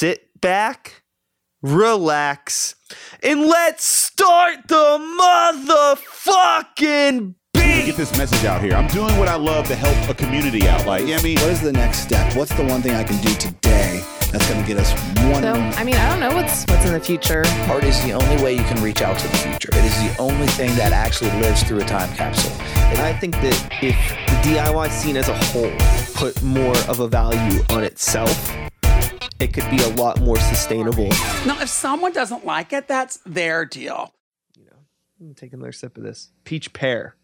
sit back, relax, and let's start the motherfucking beat. get this message out here. I'm doing what I love to help a community out. Like, I mean, What is the next step? What's the one thing I can do today that's going to get us one? So, I mean, I don't know what's what's in the future. Art is the only way you can reach out to the future. It is the only thing that actually lives through a time capsule. And I think that if the DIY scene as a whole put more of a value on itself, it could be a lot more sustainable. Now, if someone doesn't like it, that's their deal. I'm taking another sip of this peach pear.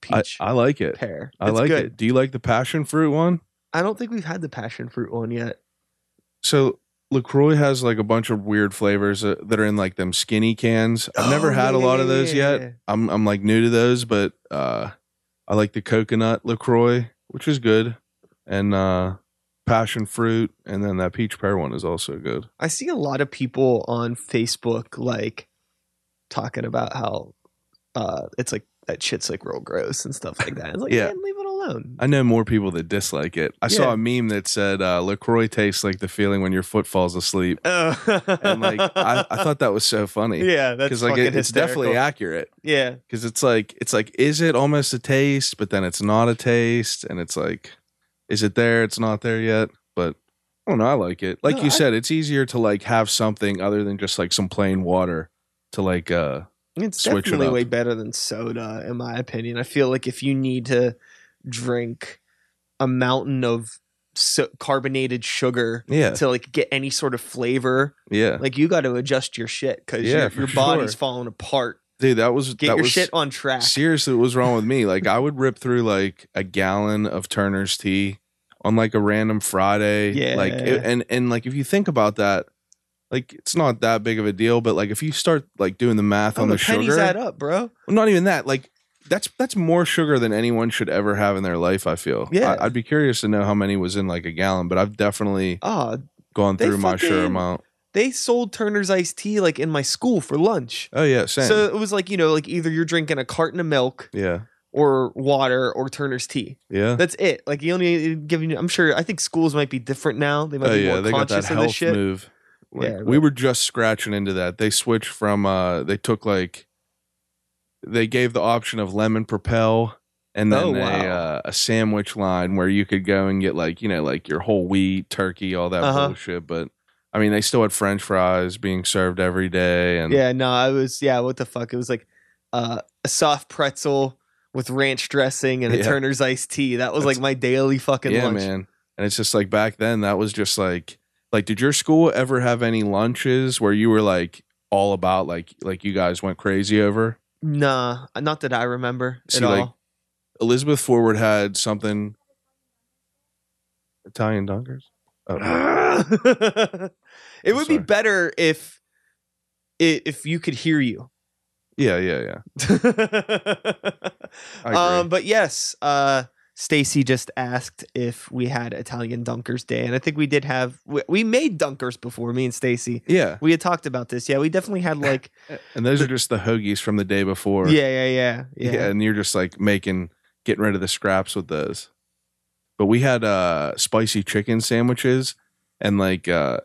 Peach I like it. pear. I It's like good. it. Do you like the passion fruit one? I don't think we've had the passion fruit one yet. So LaCroix has like a bunch of weird flavors uh, that are in like them skinny cans. I've never Oh, had a lot of those yeah, yet. yeah. I'm I'm like new to those, but uh, I like the coconut LaCroix, which is good, and uh, passion fruit, and then that peach pear one is also good. I see a lot of people on Facebook like talking about how uh it's like that shit's like real gross and stuff like that. It's like, Yeah. man, leave it alone. I know more people that dislike it. I saw a meme that said uh, LaCroix tastes like the feeling when your foot falls asleep, Oh. and like I, I thought that was so funny. yeah, that's because like it, it's definitely accurate. yeah. because it's like it's like is it almost a taste but then it's not a taste and it's like is it there it's not there yet but i don't know i like it like No, you I- said it's easier to like have something other than just like some plain water to like uh It's switch it definitely up. way better than soda, in my opinion. I feel like if you need to drink a mountain of so- carbonated sugar yeah to like get any sort of flavor, yeah like you got to adjust your shit because Yeah, your, your body's sure. falling apart. Dude that was Get that your was shit on track. seriously what was wrong with me like i would rip through like a gallon of turner's tea on like a random friday like Yeah. it- and and like if you think about that like it's not that big of a deal but like if you start like doing the math Oh, on the the pennies sugar add up, bro. Well, not even that. Like that's that's more sugar than anyone should ever have in their life. I feel. Yeah. I, would be curious to know how many was in like a gallon, but I've definitely Ah, gone through my sure amount. They sold Turner's iced tea like in my school for lunch. Oh yeah, same. So it was like you know, like either you're drinking a carton of milk yeah, or water or Turner's tea. yeah. That's it. Like you only giving. I'm sure. I think schools might be different now. They might Oh be yeah, more they conscious of this shit. move. Like, Yeah, we were just scratching into that. They switched from. uh They took like. They gave the option of lemon propel. And then Oh, a uh, a sandwich line where you could go and get like you know like your whole wheat turkey all that Uh-huh. bullshit, but I mean they still had French fries being served every day and Yeah, no, I was. Yeah, what the fuck? It was like uh, a soft pretzel with ranch dressing and a Yeah. Turner's iced tea. That was That's- like my daily fucking yeah, lunch. man. And it's just like back then, that was just like, like, did your school ever have any lunches where you were like all about like, like you guys went crazy over? Nah, not that I remember See, at like, all. Elizabeth Forward had something. Italian dunkers. Oh. It would be better if if you could hear you. yeah, yeah, yeah. Um, but yes, uh, Stacy just asked if we had Italian Dunkers Day, and I think we did have. We, we made Dunkers before. Me and Stacy. yeah, We had talked about this. Yeah, we definitely had like. and those are just the hoagies from the day before. yeah, yeah, yeah, yeah, yeah. and you're just like making, getting rid of the scraps with those. But we had uh spicy chicken sandwiches, and like uh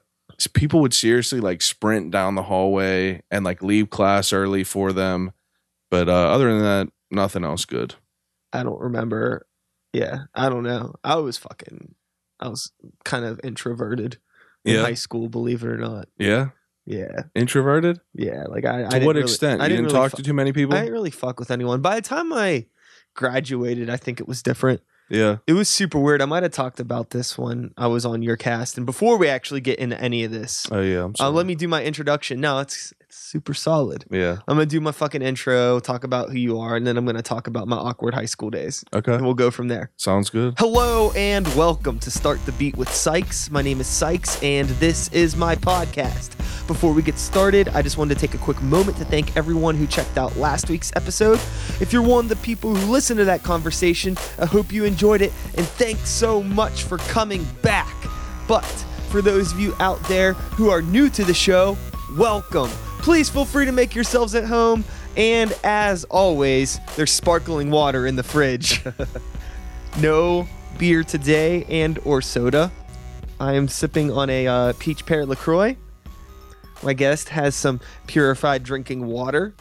people would seriously like sprint down the hallway and like leave class early for them. But uh other than that, nothing else good. I don't remember. Yeah, I don't know. I was fucking. I was kind of introverted in Yeah. high school. Believe it or not. Yeah, Yeah, introverted. yeah. Like I. I To didn't what really- extent? I you didn't, really talk fu- to too many people. I didn't really fuck with anyone. By the time I graduated, I think it was different. Yeah, It was super weird. I might have talked about this when I was on your cast, and before we actually get into any of this, oh yeah. Uh, let me do my introduction. No, it's super solid. Yeah. I'm gonna do my fucking intro, talk about who you are, and then I'm gonna talk about my awkward high school days, Okay. and we'll go from there. Sounds good. Hello and welcome to Start the Beat with Sykes. My name is Sykes and this is my podcast. Before we get started, I just wanted to take a quick moment to thank everyone who checked out last week's episode. If you're one of the people who listened to that conversation, I hope you enjoyed it and thanks so much for coming back. But for those of you out there who are new to the show, welcome. Please feel free to make yourselves at home. And as always, there's sparkling water in the fridge. no beer today and or soda. I am sipping on a uh, peach pear LaCroix. My guest has some purified drinking water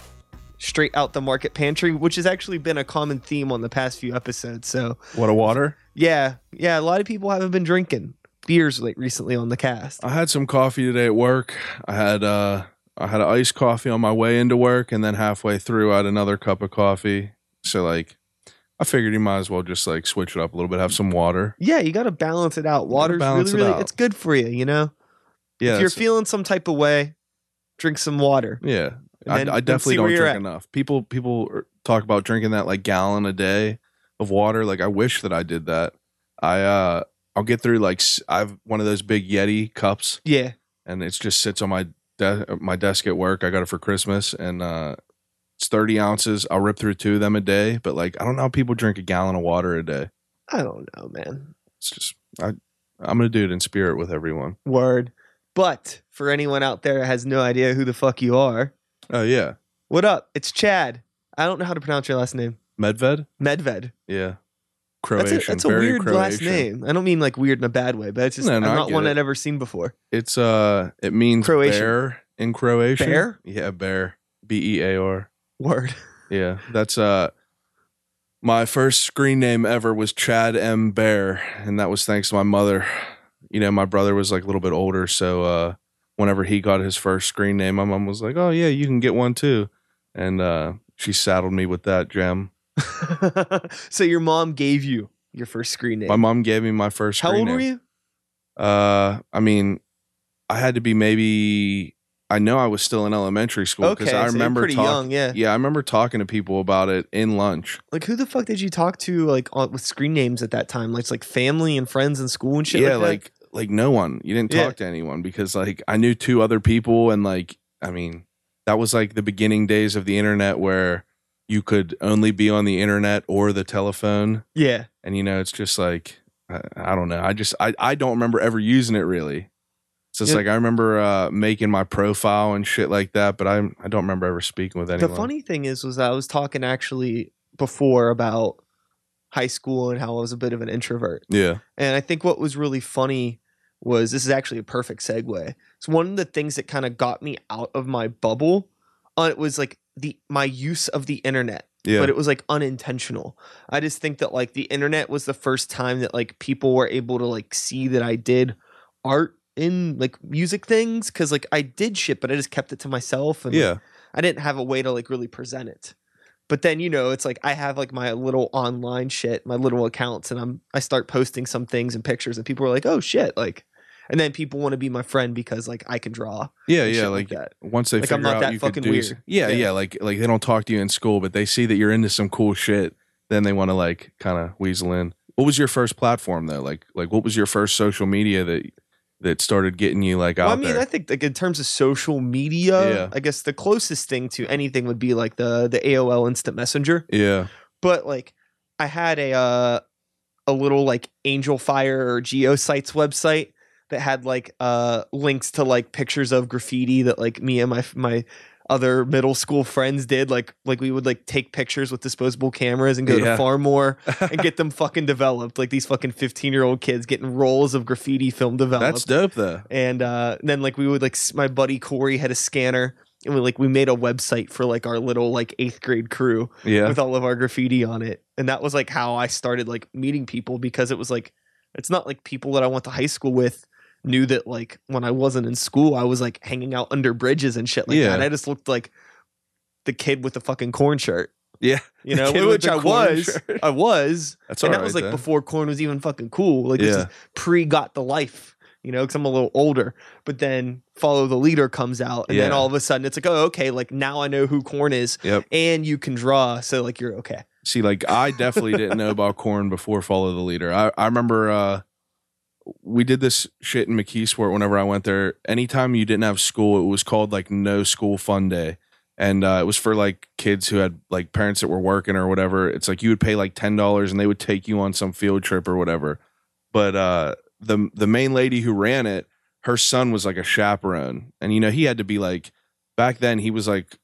straight out the market pantry, which has actually been a common theme on the past few episodes. So, What a water. yeah, yeah, a lot of people haven't been drinking beers like recently on the cast. I had some coffee today at work. I had uh I had an iced coffee on my way into work and then halfway through I had another cup of coffee. So like I figured you might as well just like switch it up a little bit, have some water. Yeah, you got to balance it out. Water's really, it really, out. it's good for you, you know? Yeah. if you're feeling some type of way, drink some water. yeah. and I, then- I definitely don't drink at. enough. People people talk about drinking that like gallon a day of water. Like I wish that I did that. I uh I'll get through like I've one of those big Yeti cups Yeah. and it just sits on my de- my desk at work. I got it for Christmas, and uh, it's thirty ounces. I'll rip through two of them a day. But like, I don't know how people drink a gallon of water a day. I don't know, man. It's just I I'm gonna do it in spirit with everyone. Word. But for anyone out there that has no idea who the fuck you are, Oh yeah, what up? It's Chad. I don't know how to pronounce your last name. Medved. Medved. Yeah, That's Croatian. a, that's a weird last name. I don't mean like weird in a bad way, but it's just No, no, not one it. I'd ever seen before. It's uh, it means Croatian. bear in Croatian. Bear? Yeah, bear. B e a r. Word. Yeah, that's uh my first screen name ever was Chad M Bear, and that was thanks to my mother. You know, my brother was like a little bit older, so uh whenever he got his first screen name, my mom was like, "Oh yeah, you can get one too," and uh she saddled me with that gem. so your mom gave you your first screen name. My mom gave me my first. How old name. were you? Uh, I mean, I had to be maybe. I know I was still in elementary school because so I you're remember pretty talk- young, yeah. Yeah, I remember talking to people about it in lunch. Like who the fuck did you talk to like on, with screen names at that time? Like it's like family and friends in school and shit. yeah, like, like like no one. You didn't Yeah. talk to anyone because like I knew two other people and like I mean that was like the beginning days of the internet where you could only be on the internet or the telephone yeah. and you know it's just like I, I don't know. I just I I don't remember ever using it really. So it's Yeah. like I remember uh making my profile and shit like that, but I I don't remember ever speaking with anyone. The funny thing is, was I was talking actually before about high school and how I was a bit of an introvert. yeah. And I think what was really funny was this is actually a perfect segue. It's one of the things that kind of got me out of my bubble. Uh, it was like the my use of the internet, Yeah. but it was like unintentional. I just think that like the internet was the first time that like people were able to like see that I did art in like music things because like I did shit, but I just kept it to myself and yeah. I didn't have a way to like really present it. But then you know, it's like I have like my little online shit, my little accounts, and I'm I start posting some things and pictures, and people are like, "Oh shit!" Like, and then people want to be my friend because like I can draw. Yeah, yeah, shit like, that. once they Like, figure I'm not out that you fucking do weird. Yeah, Yeah. yeah, like like they don't talk to you in school, but they see that you're into some cool shit, then they want to like kind of weasel in. What was your first platform though? Like like what was your first social media that that started getting you like out Well, I mean, there? I think like in terms of social media, Yeah. I guess the closest thing to anything would be like the the AOL Instant Messenger. yeah, but like I had a uh, a little like Angelfire or GeoCities website that had like uh links to like pictures of graffiti that like me and my my other middle school friends did like like we would like take pictures with disposable cameras and go Yeah. to Phar-Mor and get them fucking developed like these fucking 15 year old kids getting rolls of graffiti film developed that's dope though. and uh, then like we would like my buddy Corey had a scanner and we like we made a website for like our little like eighth grade crew Yeah, with all of our graffiti on it. And that was like how I started like meeting people because it was like it's not like people that I went to high school with knew that like when I wasn't in school I was like hanging out under bridges and shit like Yeah. that. I just looked like the kid with the fucking Korn shirt. yeah, You know, which I was. shirt. I was. that's and all that was like then. before Korn was even fucking cool. Like this Yeah. is pre got the life, you know, because I'm a little older. But then follow the leader comes out, and then all of a sudden it's like, oh, okay, like now I know who Korn is, Yep. and you can draw, so like you're okay. See, like I definitely didn't know about Korn before Follow the Leader. I, I remember uh we did this shit in McKeesport whenever I went there. Anytime you didn't have school, it was called like no school fun day. And uh, it was for like kids who had like parents that were working or whatever. It's like you would pay like ten dollars and they would take you on some field trip or whatever. But uh the the main lady who ran it, her son was like a chaperone. And you know, he had to be like back then he was like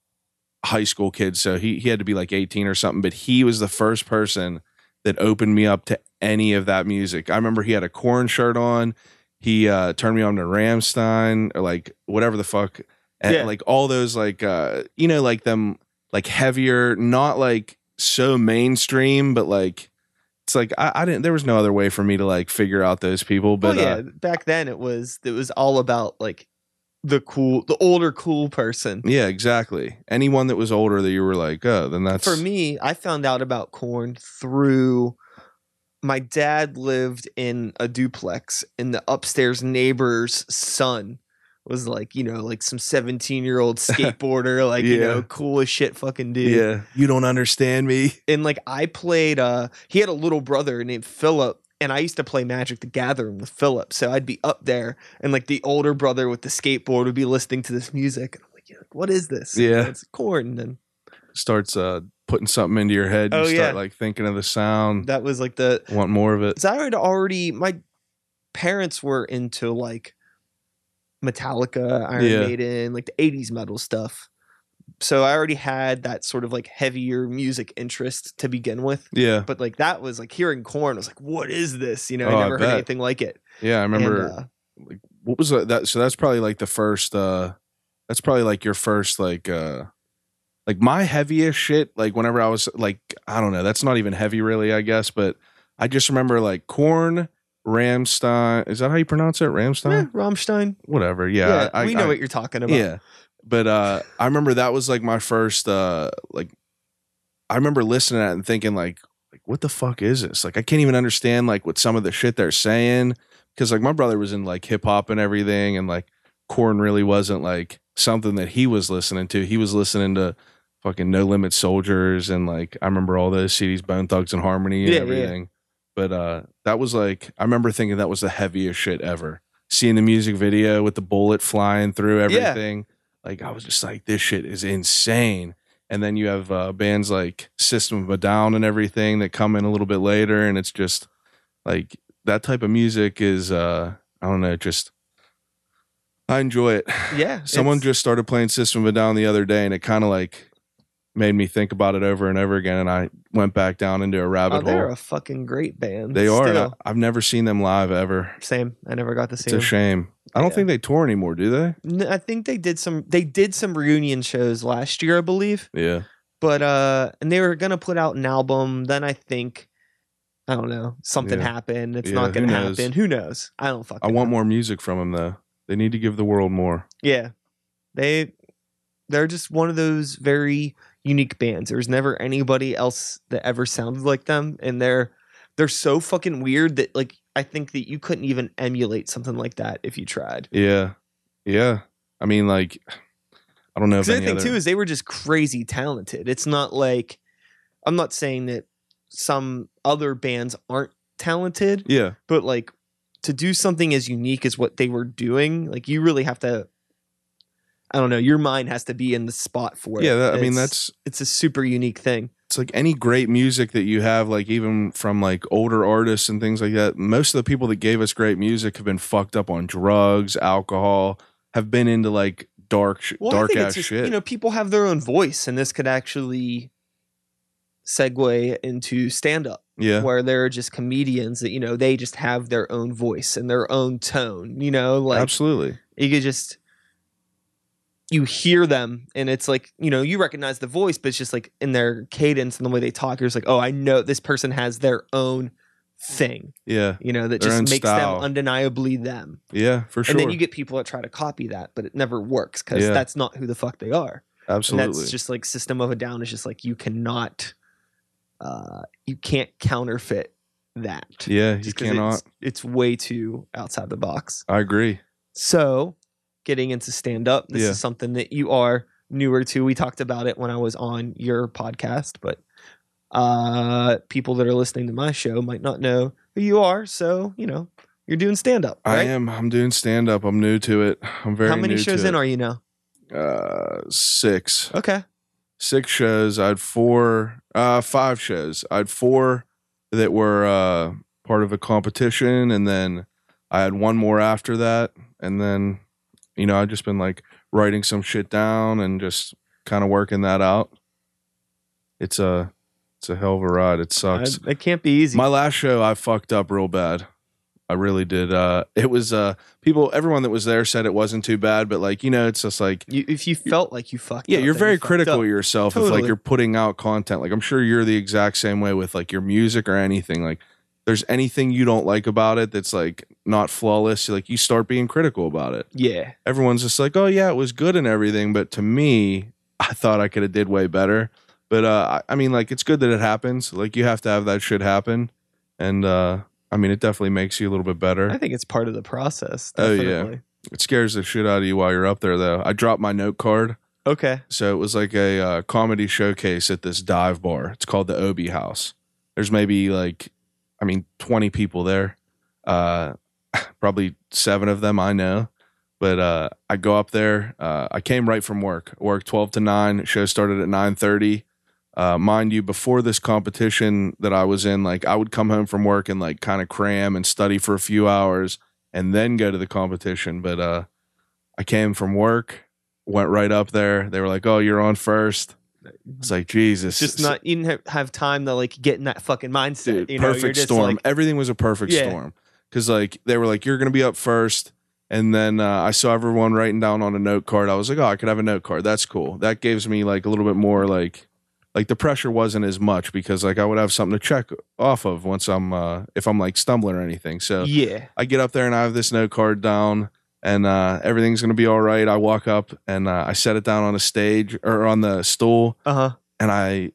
high school kid, so he he had to be like 18 or something, but he was the first person that opened me up to any of that music. I remember he had a Korn shirt on. he uh turned me on to Rammstein or like whatever the fuck and Yeah. like all those like uh you know like them like heavier not like so mainstream but like it's like I, I didn't there was no other way for me to like figure out those people but well, yeah, uh, back then it was it was all about like the cool, the older cool person. yeah exactly anyone that was older that you were like oh then that's For me, I found out about Korn through my dad lived in a duplex, and the upstairs neighbor's son was like, you know, like some 17 year old skateboarder, like, you know, cool as shit fucking dude. yeah you don't understand me And like, I played, uh, he had a little brother named Philip. And I used to play Magic the Gathering with Philip. So I'd be up there, and like the older brother with the skateboard would be listening to this music. And I'm like, yeah, what is this? Yeah. And it's Korn. And starts uh putting something into your head you Oh, start yeah. like thinking of the sound that was like the want more of it So I had already my parents were into like Metallica, Iron Yeah. Maiden, like the 80s metal stuff. So I already had that sort of like heavier music interest to begin with. yeah But like that was like hearing Korn, I was like, what is this? You know, Oh, I I never heard anything like it. yeah i And, remember uh, what was that, that so that's probably like the first uh that's probably like your first like uh like my heaviest shit like whenever i was like i don't know that's not even heavy really i guess but i just remember like Korn Rammstein is that how you pronounce it ramstein Rammstein. whatever Yeah, yeah, I, we know I- what you're talking about. yeah but uh i remember that was like my first uh like i remember listening to it and thinking like like what the fuck is this like i can't even understand like what some of the shit they're saying because like my brother was in like hip-hop and everything and like Korn really wasn't like something that he was listening to he was listening to fucking no limit soldiers and like i remember all those cds bone thugs and harmony and Yeah, yeah. everything but uh that was like i remember thinking that was the heaviest shit ever seeing the music video with the bullet flying through Yeah. everything like I was just like, this shit is insane. And then you have uh, bands like System of a Down and everything that come in a little bit later, and it's just like that type of music is uh I don't know, just I enjoy it. Yeah. Someone just started playing System of a Down the other day, and it kind of like made me think about it over and over again, and I went back down into a oh, rabbit they're hole. a fucking great band. They are. I, I've never seen them live ever. Same. I never got to see It's a shame. I don't Yeah. think they tour anymore, do they? I think they did some. They did some reunion shows last year, I believe. Yeah. but uh and they were gonna put out an album then i think i don't know something Yeah. happened it's Yeah, not gonna knows? happen who knows i don't fucking I want know. more music from them though. They need to give the world more. yeah they they're just one of those very unique bands there's never anybody else that ever sounded like them and they're they're so fucking weird that like i think that you couldn't even emulate something like that if you tried Yeah, yeah. I mean, like, I don't know if the other thing other. too is they were just crazy talented. It's not like I'm not saying that some other bands aren't talented, yeah, but like to do something as unique as what they were doing, like you really have to. I don't know. Your mind has to be in the spot for it. yeah. That, I mean, It's- that's it's a super unique thing. it's like any great music that you have, like even from like older artists and things like that. Most of the people that gave us great music have been fucked up on drugs, alcohol, have been into like dark, Well, dark ass just, shit. You know, people have their own voice, and this could actually segue into stand up. yeah, where there are just comedians that you know they just have their own voice and their own tone you know like absolutely. you could just you hear them and it's like you know you recognize the voice but it's just like in their cadence and the way they talk you're just like oh i know this person has their own thing Yeah, you know that just makes style. them undeniably them yeah, for sure. and then you get people that try to copy that but it never works because Yeah. that's not who the fuck they are absolutely. and that's just like system of a down is just like you cannot uh you can't counterfeit that yeah, you cannot. it's, it's way too outside the box I agree. so getting into stand up this Yeah. is something that you are newer to we talked about it when i was on your podcast but uh people that are listening to my show might not know who you are so you know you're doing stand up I am. I'm doing stand up. I'm new to it. I'm very. how many shows in it. are you now Uh, six. okay six shows. I had four, uh, five shows. I had four that were uh, part of a competition, and then I had one more after that. And then, you know, I've just been like writing some shit down and just kind of working that out. It's a, it's a hell of a ride. It sucks. it can't be easy My last show, I fucked up real bad. I really did. Uh, it was uh, people, everyone that was there said it wasn't too bad, but like you know, it's just like You, if you felt like you fucked yeah, up, you're very you critical of yourself if like you're putting out content. Like I'm sure you're the exact same way with like your music or anything. Like there's anything you don't like about it that's like not flawless, like you start being critical about it. Yeah. Everyone's just like, "Oh yeah, it was good and everything," but to me, I thought I could have did way better. But uh I, mean like it's good that it happens. Like you have to have that shit happen. And uh I mean it definitely makes you a little bit better. I think it's part of the process. Oh, yeah. Definitely. It scares the shit out of you while you're up there though. I dropped my note card. Okay. So it was like a uh, comedy showcase at this dive bar. It's called the Obi House. There's maybe like, I mean, 20 people there. Uh, probably seven of them I know. But uh, I go up there. Uh, I came right from work. Work 12 to 9. Show started at 9:30. Uh, mind you, before this competition that I was in, like I would come home from work and like kind of cram and study for a few hours and then go to the competition. But uh, I came from work, went right up there. They were like, "Oh, you're on first. It's like Jesus, just not you didn't have, time to like get in that fucking mindset. dude, you know, perfect storm. like, Everything was a perfect Yeah. storm because like they were like, "You're gonna be up first. And then uh, I saw everyone writing down on a note card. I was like, "Oh, I could have a note card. That's cool. That gives me like a little bit more like." Like the pressure wasn't as much because like I would have something to check off of once I'm uh if I'm like stumbling or anything. So yeah. I get up there and I have this note card down and uh, everything's to be all right. I walk up and uh, I set it down on a stage or on the stool Uh huh. and I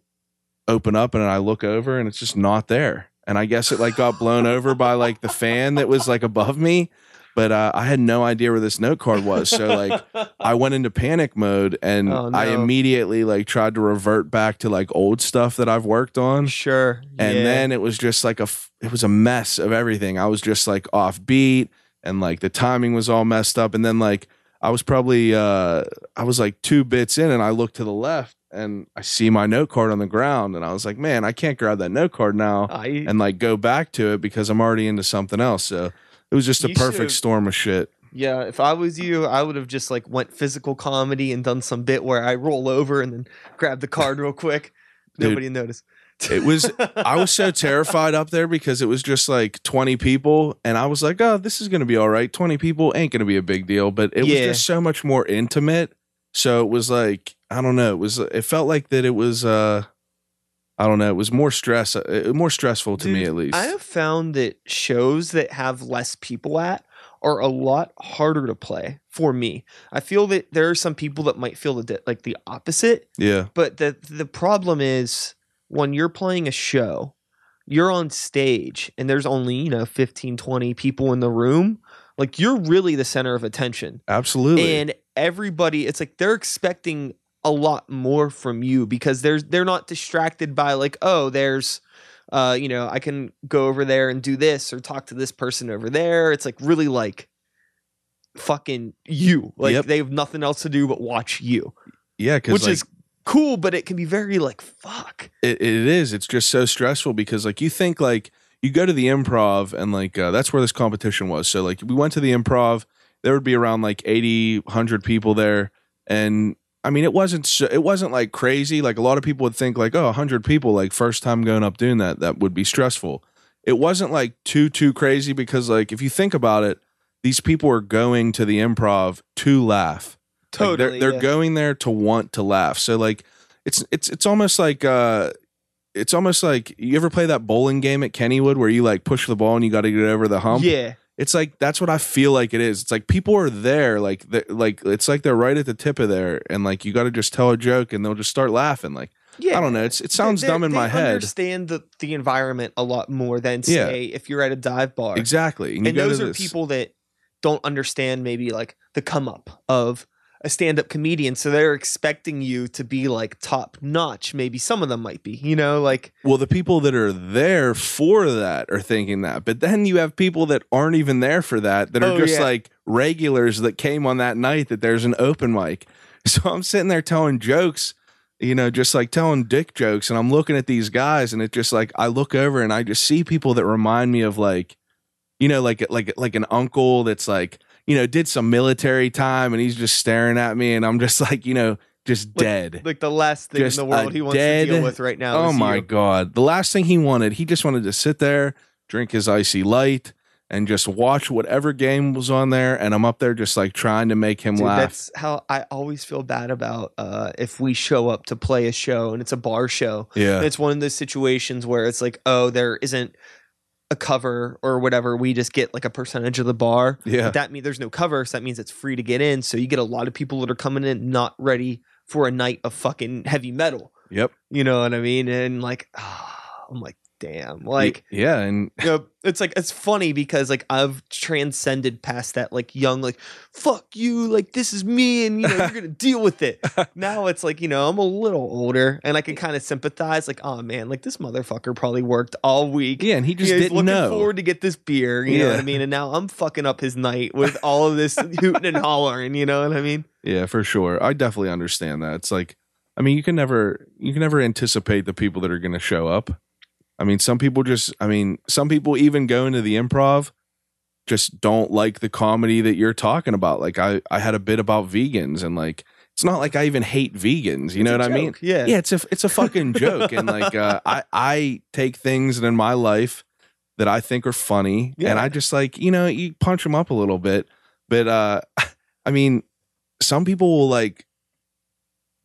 open up and I look over and it's just not there. And I guess it like got blown over by like the fan that was like above me. But uh, I had no idea where this note card was. So like I went into panic mode and Oh, I immediately like tried to revert back to like old stuff that I've worked on Sure. and yeah. then it was just like a f- it was a mess of everything i was just like off beat and like the timing was all messed up and then like i was probably uh i was like two bits in and i looked to the left and i see my note card on the ground and i was like man i can't grab that note card now I, and like go back to it because i'm already into something else so it was just a perfect storm of shit yeah. If I was you, I would have just like went physical comedy and done some bit where I roll over and then grab the card real quick. Dude. Nobody noticed. It was I was so terrified up there because it was just like 20 people and I was like, "Oh, this is going to be all right. 20 people ain't going to be a big deal." But it Yeah. was just so much more intimate. So it was like, I don't know, it was it felt like that it was uh I don't know, it was more stress uh, more stressful to me at least. I have found that shows that have less people at are a lot harder to play for me. I feel that there are some people that might feel the like the opposite, yeah. but the the problem is when you're playing a show, you're on stage and there's only, you know, 15 20 people in the room, like you're really the center of attention. Absolutely. And everybody, it's like they're expecting a lot more from you because there's they're not distracted by like, oh, there's uh, you know, I can go over there and do this or talk to this person over there. It's like really like fucking you. Like Yep. they have nothing else to do but watch you. yeah, Which like, is cool, but it can be very like fuck. It, it is. It's just so stressful because like you think like you go to the improv and like uh, that's where this competition was. So like we went to the improv. There would be around like 80, 100 people there, and I mean it wasn't so, it wasn't like crazy. Like a lot of people would think like oh 100 people like first time going up doing that that would be stressful. It wasn't like too too crazy because like if you think about it, these people are going to the improv to laugh. Like, Totally. they're they're yeah. going there to want to laugh. So like it's it's it's almost like uh it's almost like you ever play that bowling game at Kennywood where you like push the ball and you got to get over the hump. Yeah. It's like that's what I feel like it is. It's like people are there, like like it's like they're right at the tip of there, and like you got to just tell a joke and they'll just start laughing. Like Yeah. I don't know, it's it sounds dumb in my head. Understand the, the environment a lot more than Yeah. say if you're at a dive bar. Exactly, and, and those are this- people that don't understand maybe like the come up of a stand-up comedian so they're expecting you to be like top notch maybe some of them might be you know like Well, the people that are there for that are thinking that, but then you have people that aren't even there for that that are Oh, just yeah. like regulars that came on that night that there's an open mic. So I'm sitting there telling jokes, you know, just like telling dick jokes, and I'm looking at these guys, and it just like I look over and I just see people that remind me of like, you know, like like like an uncle that's like, you know, did some military time, and he's just staring at me, and I'm just like, you know, just dead. like the last thing Just in the world he wants dead- to deal with right now Oh my you. god! The last thing he wanted, he just wanted to sit there, drink his IC Light, and just watch whatever game was on there, and I'm up there just like trying to make him Dude, laugh. that's how I always feel bad about uh, if we show up to play a show and it's a bar show. Yeah, it's one of those situations where it's like, oh, there isn't a cover or whatever. We just get like a percentage of the bar. yeah, But that means there's no cover, so that means it's free to get in. So you get a lot of people that are coming in not ready for a night of fucking heavy metal. yep. You know what I mean? And like, I'm like, damn, like. yeah, and you know, it's like it's funny because like I've transcended past that like young like fuck you like this is me and you know you're gonna deal with it. Now it's like you know I'm a little older and I can kind of sympathize like oh man like this motherfucker probably worked all week. yeah, and he just You know, didn't looking know. forward to get this beer, you know what I mean? And now I'm fucking up his night with all of this hooting and hollering, you know what I mean? Yeah, for sure. I definitely understand that. It's like, I mean, you can never, you can never anticipate the people that are going to show up. I mean, some people just, I mean, some people even go into the improv, just don't like the comedy that you're talking about. Like, I, I had a bit about vegans, and like, it's not like I even hate vegans. You know It's what I mean? Yeah. Yeah, it's a, it's a fucking joke, and like, uh, I, I take things in my life that I think are funny, Yeah. and I just like, you know, you punch them up a little bit, but, uh, I mean, some people will like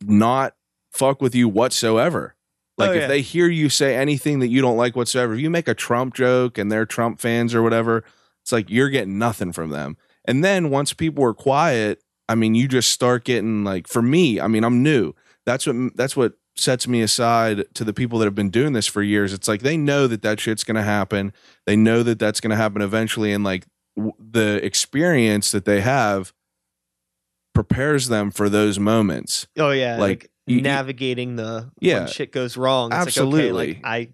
not fuck with you whatsoever. Like Oh, if yeah. they hear you say anything that you don't like whatsoever, if you make a Trump joke and they're Trump fans or whatever, it's like you're getting nothing from them. And then once people are quiet, I mean, you just start getting like for me, I mean, I'm new. That's what that's what sets me aside to the people that have been doing this for years. It's like they know that that shit's going to happen. They know that that's going to happen eventually and like w- the experience that they have prepares them for those moments. Oh yeah, Like, like, you- navigating the Yeah. when shit goes wrong. It's Absolutely. Like, okay, like, I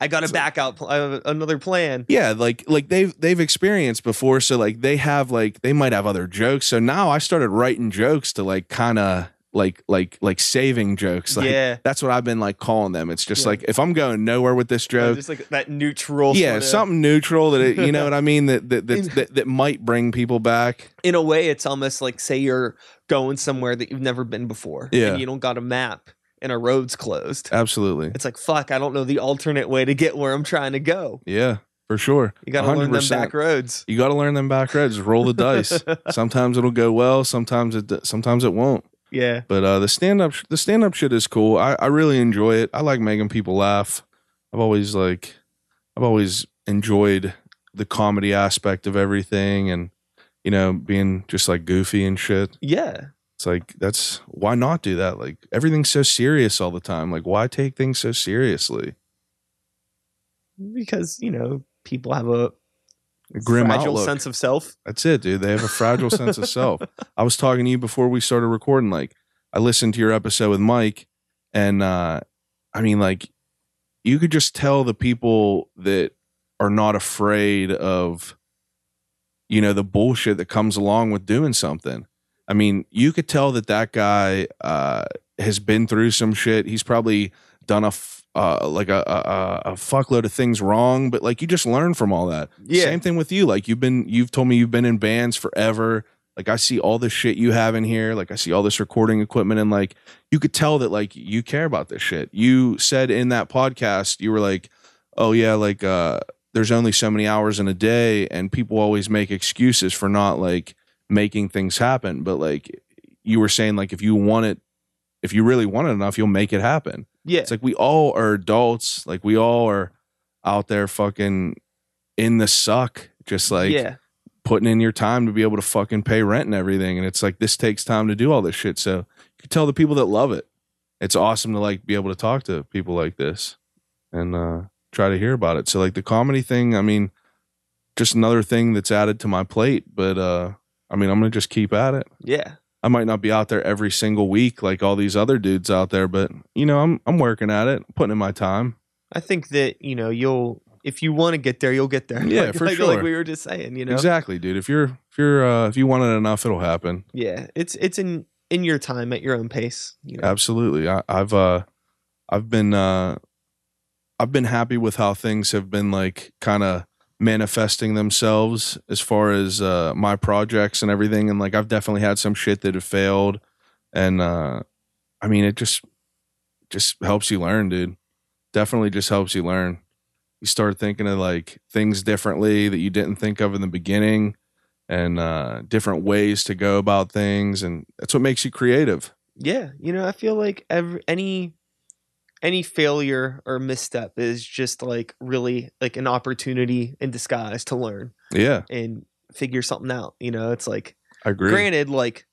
I got to back out pl- uh, another plan. Yeah, like like they've they've experienced before, so like they have like they might have other jokes. So now I started writing jokes to like kind of like like like saving jokes. Like yeah, that's what I've been like calling them. It's just Yeah. like if I'm going nowhere with this joke, just like that neutral. yeah, sorta- something neutral that it, you know what I mean that that, that In- that that might bring people back. In a way, it's almost like say you're going somewhere that you've never been before. Yeah. and you don't got a map and a road's closed. Absolutely, It's like fuck. I don't know the alternate way to get where I'm trying to go. yeah, for sure. You got to learn them back roads. You got to learn them back roads. Roll the dice. sometimes it'll go well. Sometimes it sometimes it won't. Yeah, But uh, the stand up the stand up shit is cool. I, I really enjoy it. I like making people laugh. I've always like I've always enjoyed the comedy aspect of everything and you know being just like goofy and shit. yeah. It's like that's why not do that? Like everything's so serious all the time. Like why take things so seriously? Because you know people have a A grim fragile outlook. sense of self. That's it, dude. They have a fragile sense of self. I was talking to you before we started recording. Like, I listened to your episode with Mike, and uh, I mean, like, you could just tell the people that are not afraid of, you know, the bullshit that comes along with doing something. I mean, you could tell that that guy uh, has been through some shit. He's probably done a f- uh, like a, a a fuckload of things wrong, but like you just learn from all that. Yeah. Same thing with you. Like you've been, you've told me you've been in bands forever. Like I see all the shit you have in here. Like I see all this recording equipment, and like you could tell that like you care about this shit. You said in that podcast, you were like, "Oh yeah, like uh, there's only so many hours in a day, and people always make excuses for not like making things happen." But like you were saying, like if you want it, if you really want it enough, you'll make it happen. Yeah, It's like we all are adults. Like we all are out there fucking in the suck, just like yeah, putting in your time to be able to fucking pay rent and everything. And it's like this takes time to do all this shit. So you can tell the people that love it. It's awesome to like be able to talk to people like this and uh try to hear about it. So like the comedy thing, I mean, just another thing that's added to my plate. But uh I mean I'm gonna just keep at it. yeah. I might not be out there every single week like all these other dudes out there, but you know, I'm I'm working at it, putting in my time. I think that you know you'll if you want to get there, you'll get there. Yeah, like, for like, sure. Like we were just saying, you know. Exactly, dude. If you're if you're uh if you want it enough, it'll happen. Yeah, it's it's in in your time at your own pace. You know? Absolutely. I, I've uh I've been uh I've been happy with how things have been like kind of manifesting themselves as far as uh my projects and everything and like I've definitely had some shit that have failed and uh I mean it just just helps you learn, dude. Definitely just helps you learn. you start thinking of like things differently that you didn't think of in the beginning and uh different ways to go about things and that's what makes you creative Yeah, you know, I feel like every any any failure or misstep is just like really like an opportunity in disguise to learn yeah and figure something out. You know, it's like i agree granted, like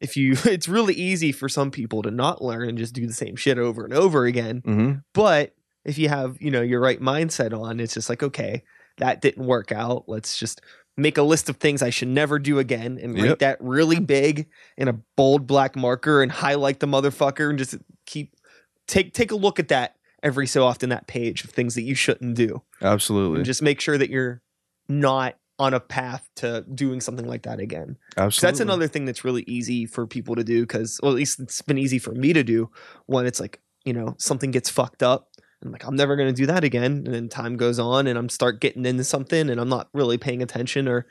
if you it's really easy for some people to not learn and just do the same shit over and over again. hmm But if you have, you know, your right mindset on, it's just like, okay, that didn't work out. Let's just make a list of things I should never do again and write Yep. that really big in a bold black marker and highlight the motherfucker and just keep take take a look at that every so often that page of things that you shouldn't do. absolutely And just make sure that you're not on a path to doing something like that again. absolutely that's another thing that's really easy for people to do because, well, at least it's been easy for me to do when it's like, you know, something gets fucked up. I'm like, I'm never going to do that again. And then time goes on and I'm start getting into something and I'm not really paying attention or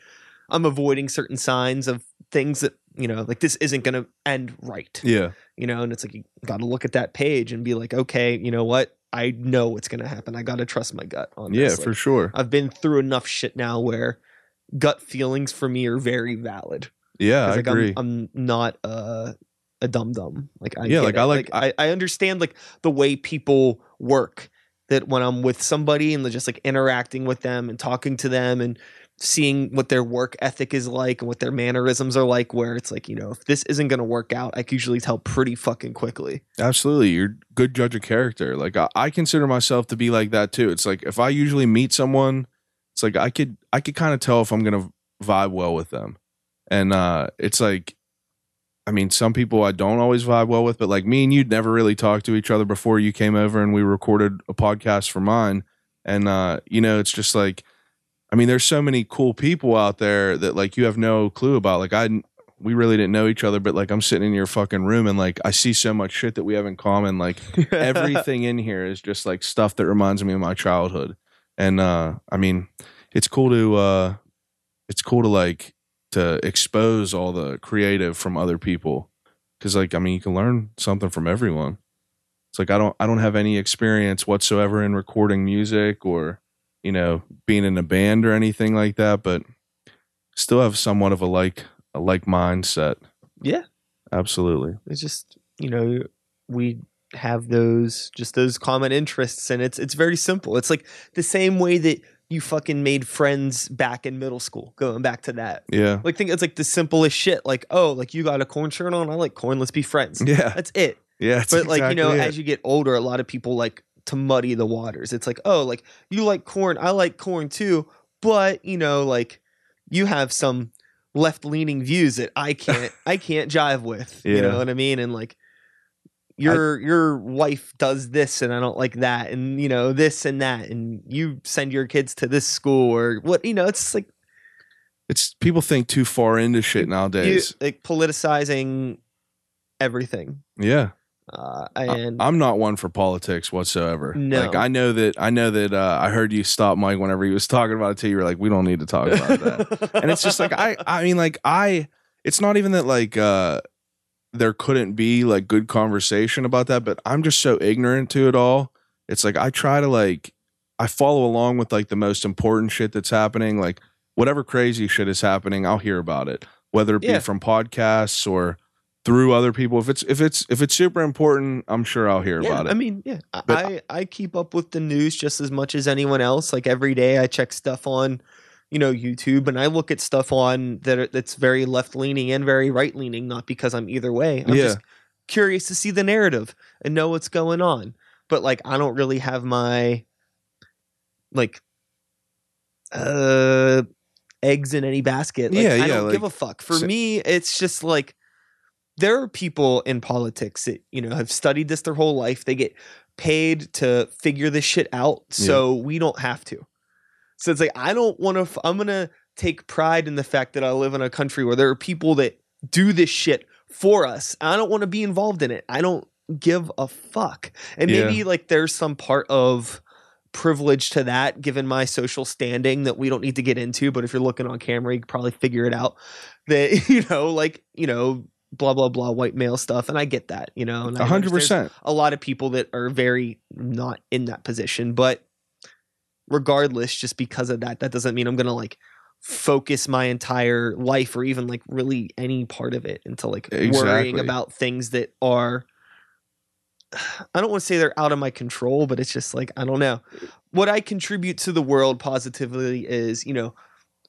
I'm avoiding certain signs of things that, you know, like this isn't going to end right, yeah you know, and it's like, you got to look at that page and be like, okay, you know what? I know what's going to happen. I got to trust my gut on yeah this. for sure I've been through enough shit now where gut feelings for me are very valid. yeah i like agree I'm, I'm not uh, a dum dum. Like I Yeah, like, it. I like- I, I understand like the way people work. That when I'm with somebody and just like interacting with them and talking to them and seeing what their work ethic is like and what their mannerisms are like, where it's like you know if this isn't gonna work out, I can usually tell pretty fucking quickly. Absolutely. You're good judge of character. Like I, I consider myself to be like that too. It's like if I usually meet someone, it's like I could I could kind of tell if I'm gonna vibe well with them. And uh it's like I mean, some people I don't always vibe well with, but like me and you'd never really talked to each other before you came over and we recorded a podcast for mine. And uh, you know, it's just like I mean, there's so many cool people out there that like you have no clue about. Like I we really didn't know each other, but like I'm sitting in your fucking room and like I see so much shit that we have in common. Like everything in here is just like stuff that reminds me of my childhood. And uh I mean, it's cool to uh it's cool to like to expose all the creative from other people cuz like I mean, you can learn something from everyone. It's like I don't I don't have any experience whatsoever in recording music or you know, being in a band or anything like that, but still have somewhat of a like a like mindset. Yeah. Absolutely. it's just you know we have those just those common interests and it's it's very simple it's like the same way that you fucking made friends back in middle school going back to that Yeah. like think it's like the simplest shit like oh like you got a Korn shirt on i like Korn let's be friends Yeah. that's it Yeah. but like you know as you get older a lot of people like to muddy the waters it's like oh like you like Korn i like Korn too but you know like you have some left leaning views that i can't i can't jive with you know what i mean and like your your wife does this and i don't like that and you know this and that and you send your kids to this school or what you know it's like it's people think too far into shit you, nowadays. like politicizing everything yeah. Uh I- and I'm not one for politics whatsoever. No. Like I know that I know that uh, I heard you stop Mike whenever he was talking about it too. You were like, we don't need to talk about that. and it's just like I I mean like I it's not even that like uh there couldn't be like good conversation about that, but I'm just so ignorant to it all. It's like I try to like I follow along with like the most important shit that's happening. Like whatever crazy shit is happening, I'll hear about it. Whether it be Yeah. from podcasts or through other people. If it's if it's if it's super important, I'm sure I'll hear yeah, about it. I mean, yeah, I- But- I I keep up with the news just as much as anyone else. Like every day, I check stuff on, you know, YouTube, and I look at stuff on that are, that's very left leaning and very right leaning. Not because I'm either way. I'm Yeah. just curious to see the narrative and know what's going on. But like, I don't really have my like uh eggs in any basket. Like, Yeah, I yeah, don't give a fuck. For so- me, it's just like there are people in politics that you know have studied this their whole life. They get paid to figure this shit out, so we don't have to. So it's like I don't want to. F- I'm gonna take pride in the fact that I live in a country where there are people that do this shit for us. I don't want to be involved in it. I don't give a fuck. And Yeah. maybe like there's some part of privilege to that given my social standing that we don't need to get into but if you're looking on camera you can probably figure it out that you know like you know blah blah blah white male stuff and i get that you know and 100% a lot of people that are very not in that position but regardless just because of that. That doesn't mean I'm gonna like focus my entire life or even like really any part of it into like worrying about things that are I don't want to say they're out of my control, but it's just like I don't know. What I contribute to the world positively is, you know,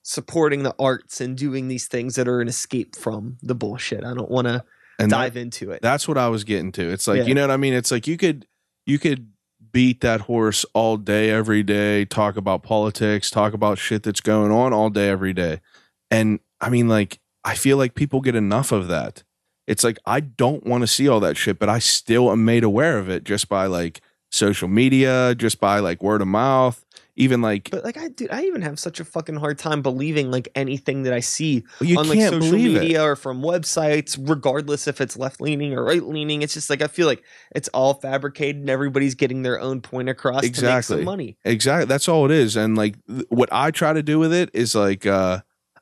supporting the arts and doing these things that are an escape from the bullshit. I don't want to And that- dive into it. That's what I was getting to. It's like, Yeah. you know what I mean? It's like you could you could beat that horse all day every day, talk about politics, talk about shit that's going on all day every day. And I mean like I feel like people get enough of that. It's like I don't want to see all that shit, but I still am made aware of it just by like social media, just by like word of mouth, even like But like I do, I even have such a fucking hard time believing like anything that I see you on like can't social believe media or from websites, regardless if it's left leaning or right leaning. It's just like I feel like it's all fabricated and everybody's getting their own point across to make Exactly. some money. Exactly. That's all it is. And like th- what I try to do with it is like uh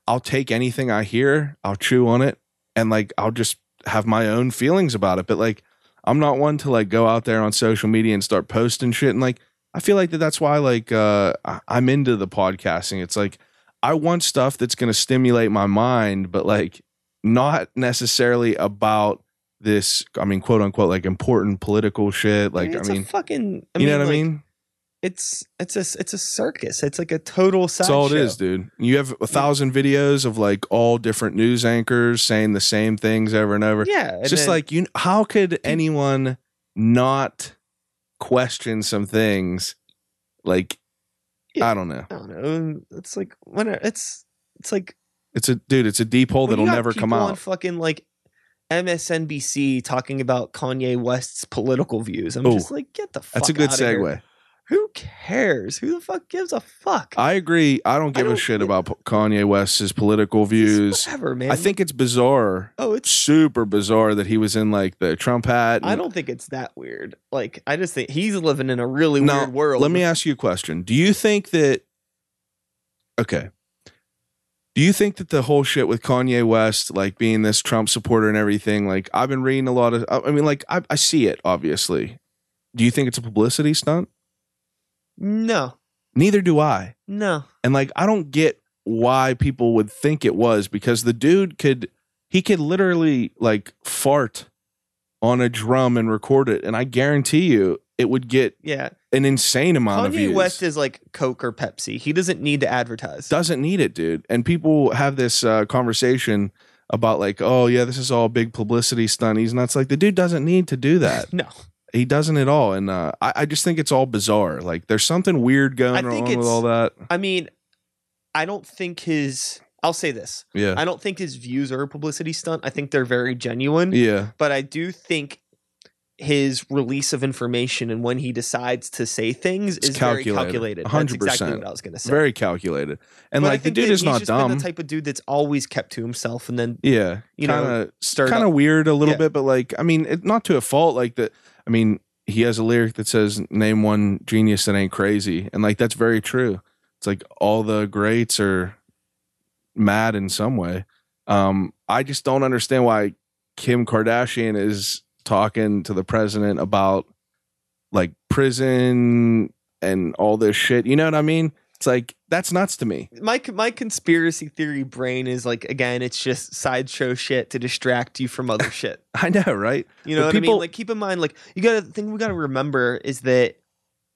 I'll take anything I hear, I'll chew on it, and like I'll just have my own feelings about it. But like I'm not one to like go out there on social media and start posting shit. And like I feel like that that's why like uh I'm into the podcasting. It's like I want stuff that's gonna stimulate my mind, but like not necessarily about this, I mean, quote unquote, like important political shit. Like, I mean, a fucking. I you know mean, what I mean? It's it's a it's a circus. It's like a total That's all it sideshow. is, dude. You have a thousand videos of like all different news anchors saying the same things over and over. Yeah, it's just like you. How could anyone not question some things? Like, Yeah. I don't know. I don't know. Um, it's like when it- it's it's like It's a dude. It's a deep hole that'll never come people on out. fucking like MSNBC talking about Kanye West's political views. I'm Ooh, just like, get the fuck. That's a good segue. here. Who cares? Who the fuck gives a fuck? I agree. I don't give a don't shit get- about Kanye West's political views. Whatever, man. I think it's bizarre. Oh, it's. super bizarre that he was in like the Trump hat. I don't think it's that weird. Like, I just think he's living in a really Now, weird world. Let me ask you a question. Do you think that okay. Do you think that the whole shit with Kanye West, like being this Trump supporter and everything, like I've been reading a lot of I I mean, like I, I see it, obviously. Do you think it's a publicity stunt? No, Neither do I. no. And like I don't get why people would think it was because the dude could he could literally like fart on a drum and record it and I guarantee you it would get Yeah, an insane amount of Kanye views. West is like Coke or Pepsi. He doesn't need to advertise. doesn't need it, dude. And people have this uh, conversation about like, oh yeah, this is all big publicity stunt. He's not. It's like the dude doesn't need to do that. no, he doesn't at all. And uh, I, I just think it's all bizarre. Like there's something weird going I think on with it's- all that. I mean, I don't think his. I'll say this. Yeah, I don't think his views are a publicity stunt. I think they're very genuine. yeah, But I do think his release of information and when he decides to say things It's is very calculated. calculated. That's exactly 100%. what I was going to say. very calculated. And But I like the think dude that is he's not just been dumb. the type of dude that's always kept to himself and then yeah, you know, kind of stirred kind up. of weird a little Yeah. bit, but like I mean, it, not to a fault. Like that. I mean, he has a lyric that says, "Name one genius that ain't crazy," and like that's very true. It's like all the greats are mad in some way. Um, I just don't understand why Kim Kardashian is talking to the president about like prison and all this shit. You know what I mean? It's like that's nuts to me. my my conspiracy theory brain is like again, it's just sideshow shit to distract you from other shit. I know, right? You know But what I people- mean? Like keep in mind, like you got to thing we got to remember is that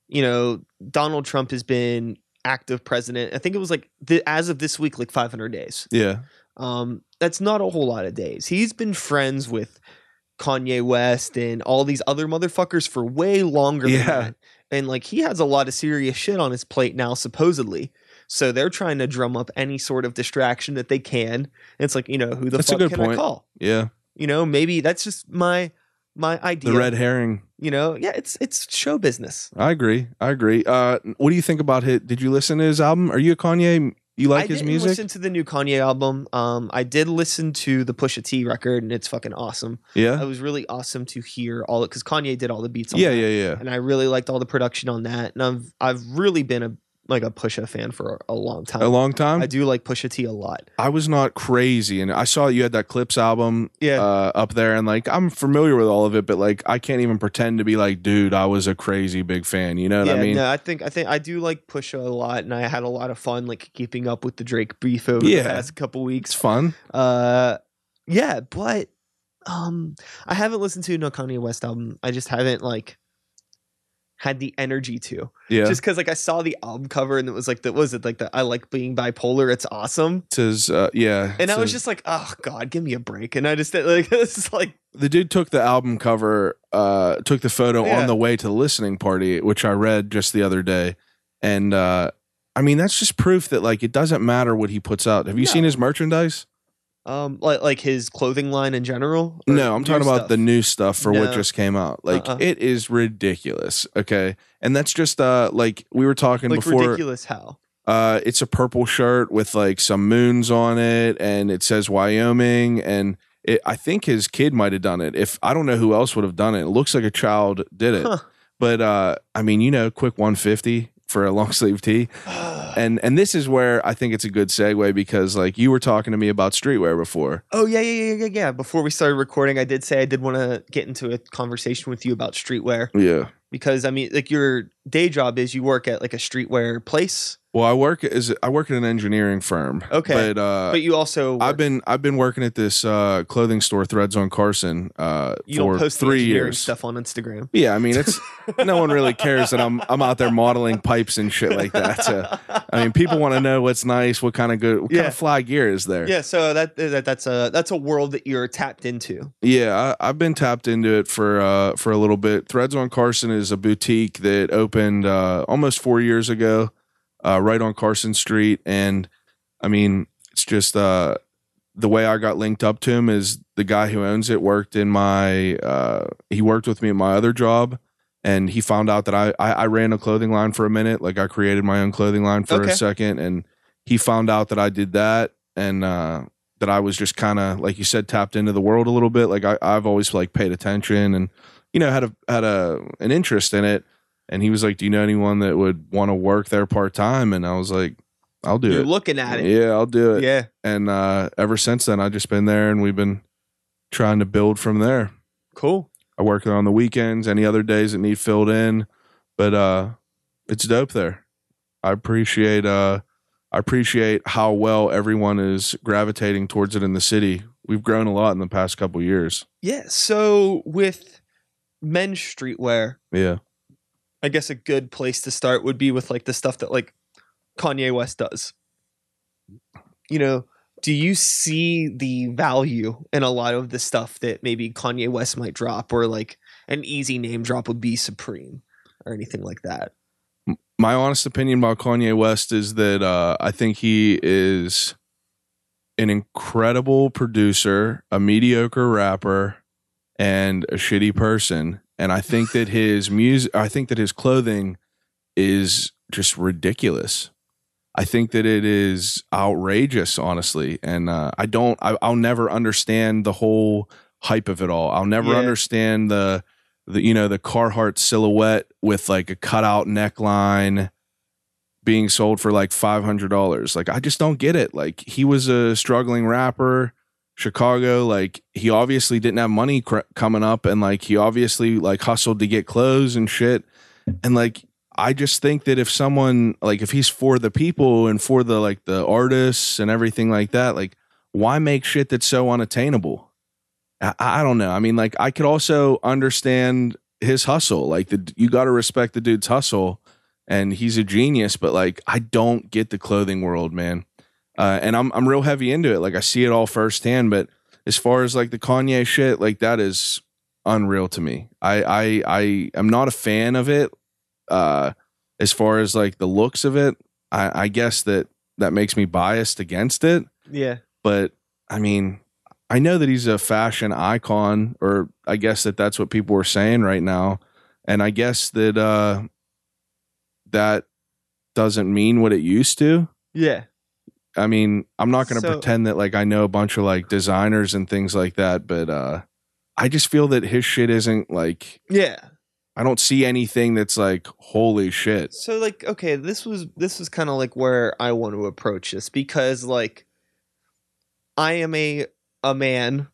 you know Donald Trump has been active president. I think it was like the, as of this week, like 500 days. Yeah. Um, that's not a whole lot of days. He's been friends with Kanye West and all these other motherfuckers for way longer than that. Yeah. And like he has a lot of serious shit on his plate now, supposedly. So they're trying to drum up any sort of distraction that they can. And it's like, you know, who the That's a fuck good can I call? Yeah. You know, maybe that's just my my idea. The red herring. You know, yeah, it's it's show business. I agree. I agree. Uh, what do you think about his? Did you listen to his album? Are you a Kanye? You like I his didn't music? listen to the new Kanye album. Um, I did listen to the Pusha T record, and it's fucking awesome. yeah. It was really awesome to hear all it because Kanye did all the beats. On Yeah, that, yeah, yeah. And I really liked all the production on that. And I've I've really been a like a Pusha fan for a long time. A long time. I do like Pusha T a lot. I was not crazy, and I saw you had that Clipse album, Yeah. uh, up there, and like I'm familiar with all of it, but like I can't even pretend to be like, dude, I was a crazy big fan. You know what yeah, I mean? no, I think I think I do like Pusha a lot, and I had a lot of fun like keeping up with the Drake beef over Yeah. the past couple It's weeks. fun. Uh, yeah, but um, I haven't listened to no Kanye West album. I just haven't like had the energy to. Yeah, Just because like I saw the album cover and it was like that was it like the I like being bipolar. It's awesome. it says, uh, yeah, And I was just like, oh god, give me a break. And I just like this is like the dude took the album cover, uh, took the photo Yeah. on the way to the listening party, which I read just the other day, and uh, I mean that's just proof that like it doesn't matter what he puts out. Have you seen his merchandise? Um like like his clothing line in general. No, I'm talking about stuff? the new stuff for what just came out. Like Uh-uh. it is ridiculous. Okay, and that's just uh like we were talking like before. ridiculous how. Uh, it's a purple shirt with like some moons on it, and it says Wyoming. And it, I think his kid might have done it. If I don't know who else would have done it, it looks like a child did it. Huh. But uh, I mean, you know, quick 150 for a long sleeve tee, and and this is where I think it's a good segue because like you were talking to me about streetwear before. Oh yeah, yeah, yeah, yeah, yeah. Before we started recording, I did say I did want to get into a conversation with you about streetwear Yeah. because I mean, like your day job is you work at like a streetwear place, Well, I work as I work at an engineering firm. Okay. but uh, but you also I've been I've been working at this uh, clothing store, Threads on Carson, uh, you for don't post three years. stuff on Instagram. Yeah, I mean, it's no one really cares that I'm I'm out there modeling pipes and shit like that. So, I mean, people want to know what's nice, what kind of good, what kind Yeah. of fly gear is there. yeah, so that, that that's a that's a world that you're tapped into. Yeah, I, I've been tapped into it for uh, for a little bit. Threads on Carson is a boutique that opened uh, almost four years ago, uh, right on Carson Street, and I mean, it's just uh, the way I got linked up to him is the guy who owns it worked in my uh, he worked with me at my other job. And he found out that I, I I ran a clothing line for a minute, like I created my own clothing line for Okay. a second, and he found out that I did that, and uh, that I was just kind of like you said tapped into the world a little bit. Like I, I've always like paid attention and you know had a had a an interest in it. And he was like, "Do you know anyone that would want to work there part time?" And I was like, "I'll do it. You're it. looking at it. Yeah, I'll do it." Yeah. And uh, ever since then, I've just been there, and we've been trying to build from there. Cool. I work there on the weekends, any other days that need filled in, but uh, it's dope there. I appreciate uh, I appreciate how well everyone is gravitating towards it in the city. We've grown a lot in the past couple years. Yeah. So with men's streetwear, Yeah. I guess a good place to start would be with like the stuff that like Kanye West does. You know, do you see the value in a lot of the stuff that maybe Kanye West might drop or like an easy name drop would be Supreme or anything like that? my honest opinion about Kanye West is that uh, I think he is an incredible producer, a mediocre rapper, and a shitty person. And I think that his music, I think that his clothing is just ridiculous. I think that it is outrageous, honestly. And uh, I don't, I, I'll never understand the whole hype of it all. I'll never Yeah. understand the, the you know the Carhartt silhouette with like a cutout neckline being sold for like five hundred dollars. Like I just don't get it. Like he was a struggling rapper, Chicago. Like he obviously didn't have money cr- coming up, and like he obviously like hustled to get clothes and shit. And like I just think that if someone like if he's for the people and for the like the artists and everything like that, like why make shit that's so unattainable? I, I don't know. I mean, like I could also understand his hustle. Like the you got to respect the dude's hustle, and he's a genius. But like I don't get the clothing world, man. Uh, and I'm I'm real heavy into it. Like I see it all firsthand. But as far as like the Kanye shit, like that is unreal to me. I I I am not a fan of it. Uh, as far as like the looks of it, I, I guess that that makes me biased against it Yeah. but I mean, I know that he's a fashion icon, or I guess that that's what people are saying right now, and I guess that uh, that doesn't mean what it used to. Yeah. I mean, I'm not going to So- pretend that like I know a bunch of like designers and things like that, but uh, I just feel that his shit isn't like Yeah. I don't see anything that's like holy shit. So like okay, this was this was kind of like where I want to approach this because like I am a a man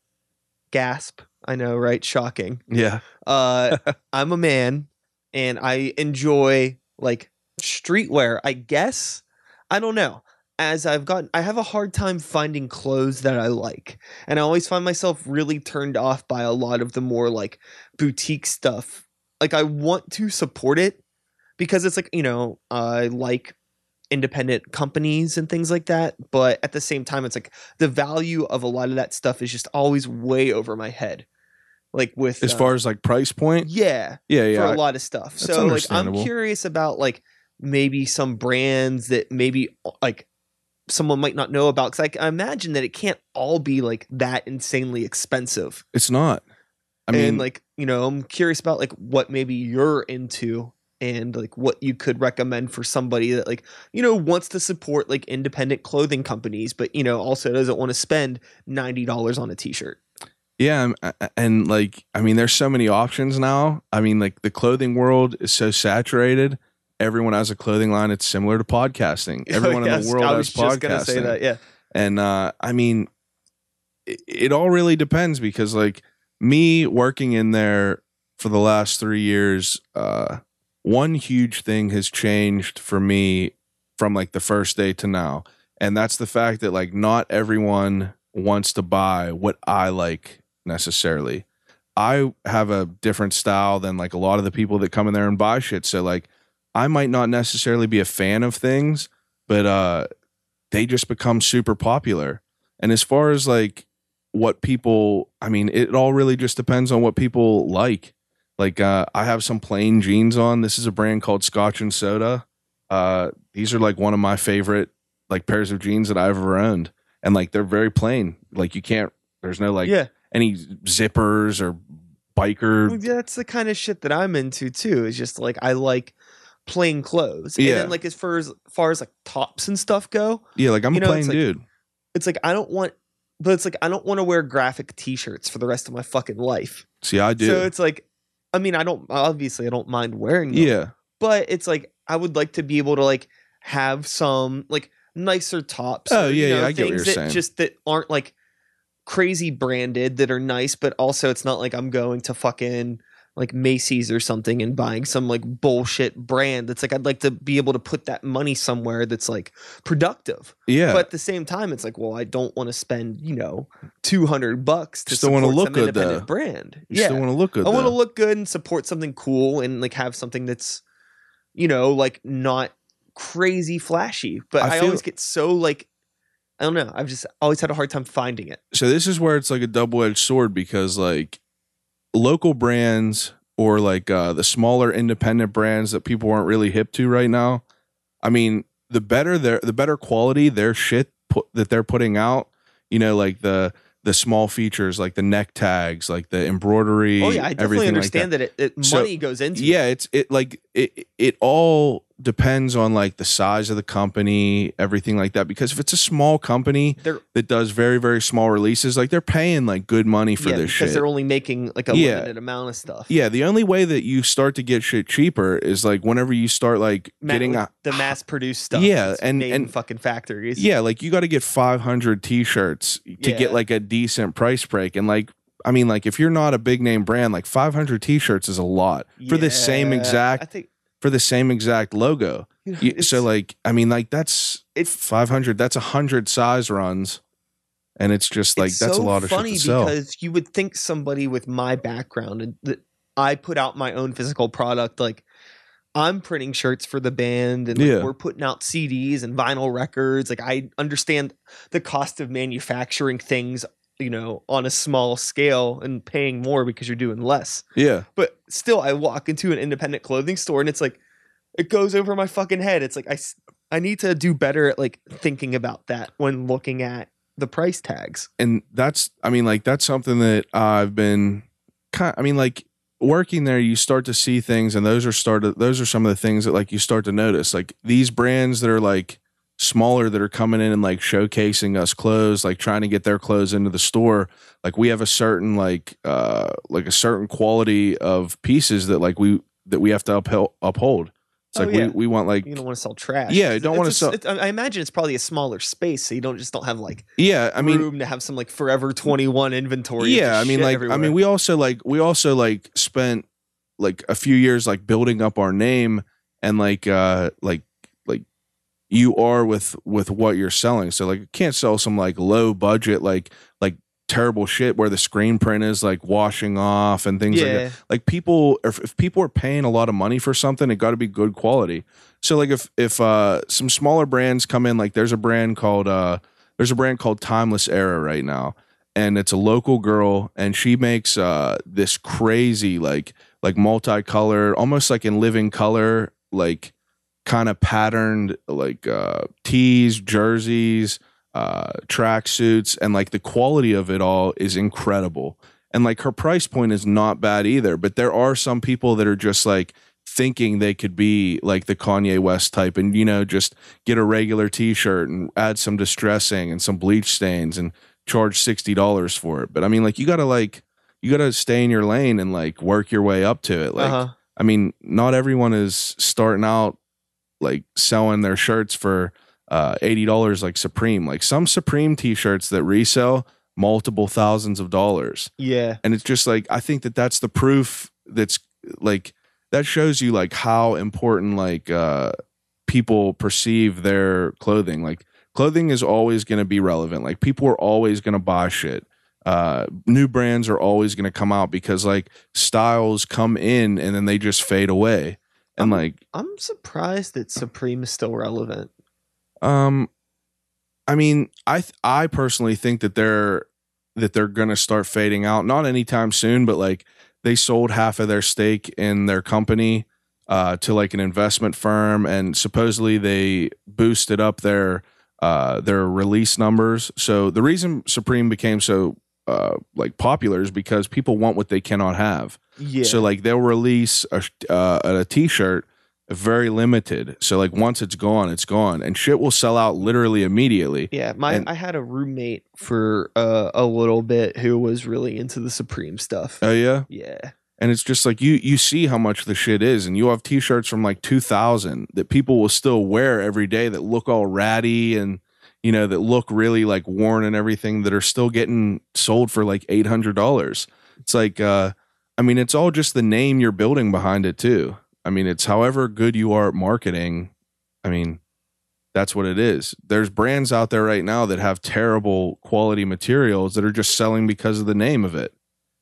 gasp. I know, right? Shocking. Yeah. Uh I'm a man and I enjoy like streetwear, I guess. I don't know. As I've gotten I have a hard time finding clothes that I like. And I always find myself really turned off by a lot of the more like boutique stuff. Like I want to support it because it's like, you know, I like independent companies and things like that, but at the same time it's like the value of a lot of that stuff is just always way over my head. Like with As uh, far as like price point, yeah, yeah, yeah. for a lot of stuff. So like I'm curious about like maybe some brands that maybe like someone might not know about because I, I imagine that it can't all be like that insanely expensive. it's not. I mean, and like you know, I'm curious about like what maybe you're into and like what you could recommend for somebody that like you know wants to support like independent clothing companies, but you know also doesn't want to spend ninety dollars on a t-shirt. Yeah, um, and like I mean, there's so many options now. I mean, like the clothing world is so saturated. Everyone has a clothing line. It's similar to podcasting. Everyone in the world I has was just gonna podcasting. say that. Yeah. And uh, I mean, it, it all really depends because like me working in there for the last three years, uh, one huge thing has changed for me from like the first day to now, and that's the fact that like not everyone wants to buy what I like necessarily. I have a different style than like a lot of the people that come in there and buy shit. So like I might not necessarily be a fan of things, but uh they just become super popular. And as far as like what people, I mean, it all really just depends on what people like. Like uh I have some plain jeans on. This is a brand called Scotch and Soda. Uh these are like one of my favorite like pairs of jeans that I've ever owned. And like they're very plain. Like you can't there's no like yeah. any zippers or biker. That's the kind of shit that I'm into too. Is just like I like plain clothes. Yeah. And then like as far as far as like tops and stuff go, Yeah, like I'm You a plain it's like- dude. it's like I don't want but it's like I don't want to wear graphic t-shirts for the rest of my fucking life. See, I do. So it's like I mean, I don't obviously I don't mind wearing them. yeah. But it's like I would like to be able to like have some like nicer tops. Oh, or, yeah, you know, yeah, I get what you're that saying. just that aren't like crazy branded that are nice, but also it's not like I'm going to fucking like Macy's or something and buying some like bullshit brand. That's like I'd like to be able to put that money somewhere that's like productive. Yeah. But at the same time, it's like, well, I don't want to spend you know two hundred bucks to Still wanna support look good, independent though. brand. you yeah, still want to look good. I want to look good and support something cool and like have something that's, you know, like not crazy flashy. But I I, always get so like, I don't know. I've just always had a hard time finding it. so this is where it's like a double-edged sword because like local brands or like uh the smaller independent brands that people aren't really hip to right now i mean the better their the better quality their shit put, that they're putting out you know like the the small features like the neck tags like the embroidery Oh yeah, I definitely everything like understand that. it, it So, money goes into. yeah it. it's it like it it all depends on like the size of the company everything like that because if it's a small company they're that does very very small releases like they're paying like good money for yeah, this because shit they're only making like a Yeah. limited amount of stuff. yeah the only way that you start to get shit cheaper is like whenever you start like Ma- getting a the mass produced stuff. Yeah, and- made in and- fucking factories. yeah like you got to get 500 t-shirts to Yeah. get like a decent price break and like i mean like if you're not a big name brand like 500 t-shirts is a lot for the same exact I think for the same exact logo. You so like i mean like that's It's- 500 that's a 100 size runs and it's just like it's that's so a lot of funny shit to sell. because you would think somebody with my background and that I put out my own physical product like I'm printing shirts for the band and like, Yeah. we're putting out CDs and vinyl records. Like I understand the cost of manufacturing things you know on a small scale and paying more because you're doing less. Yeah. But still I walk into an independent clothing store and it's like it goes over my fucking head. It's like I, I need to do better at like thinking about that when looking at the price tags. And that's i mean like that's something that i've been kind i mean like working there you start to see things and those are started those are some of the things that like you start to notice. Like these brands that are like smaller that are coming in and like showcasing us clothes like trying to get their clothes into the store like we have a certain like uh like a certain quality of pieces that like we that we have to upheld, uphold. It's Oh, like yeah. we, we want like You don't want to sell trash. Yeah, you don't wanna sell- it's- I imagine it's probably a smaller space, so you don't just don't have like yeah. I mean room to have some like Forever Twenty One inventory. yeah i mean like i mean we also like we also like spent like a few years like building up our name and like uh like you are with with what you're selling. So like you can't sell some like low budget like like terrible shit where the screen print is like washing off and things like that. Like people if, if people are paying a lot of money for something it got to be good quality. So like if if uh some smaller brands come in like there's a brand called uh there's a brand called timeless era right now and it's a local girl and she makes uh this crazy like like multicolored almost like in living color like kind of patterned like uh tees jerseys uh track suits and like the quality of it all is incredible. And like her price point is not bad either but there are some people that are just like thinking they could be like the Kanye West type and you know just get a regular t-shirt and add some distressing and some bleach stains and charge $60 for it. But i mean like you got to like you got to stay in your lane and like work your way up to it. Like uh-huh. I mean, not everyone is starting out like selling their shirts for uh, eighty dollars like Supreme. Like some Supreme T-shirts that resell multiple thousands of dollars, yeah, and it's just like I think that that's the proof. That's like that shows you like how important like uh, people perceive their clothing. Like clothing is always going to be relevant. Like people are always going to buy shit. Uh, new brands are always going to come out because like styles come in and then they just fade away. And like, I'm surprised that Supreme is still relevant. um, I mean, I th- I personally think that they're that they're gonna start fading out. Not anytime soon, but like they sold half of their stake in their company uh, to like an investment firm, and supposedly they boosted up their uh, their release numbers. So the reason Supreme became so uh, like popular is because people want what they cannot have. Yeah, So like they'll release a uh, a t-shirt very limited. So like once it's gone, it's gone, and shit will sell out literally immediately. yeah. My and- I had a roommate for uh, a little bit who was really into the Supreme stuff. Oh yeah, yeah, and it's just like you you see how much the shit is, and you have t-shirts from like 2000 that people will still wear every day that look all ratty and you know that look really like worn and everything that are still getting sold for like eight hundred dollars. It's like uh, I mean, it's all just the name you're building behind it too. I mean, it's however good you are at marketing. I mean, that's what it is. There's brands out there right now that have terrible quality materials that are just selling because of the name of it.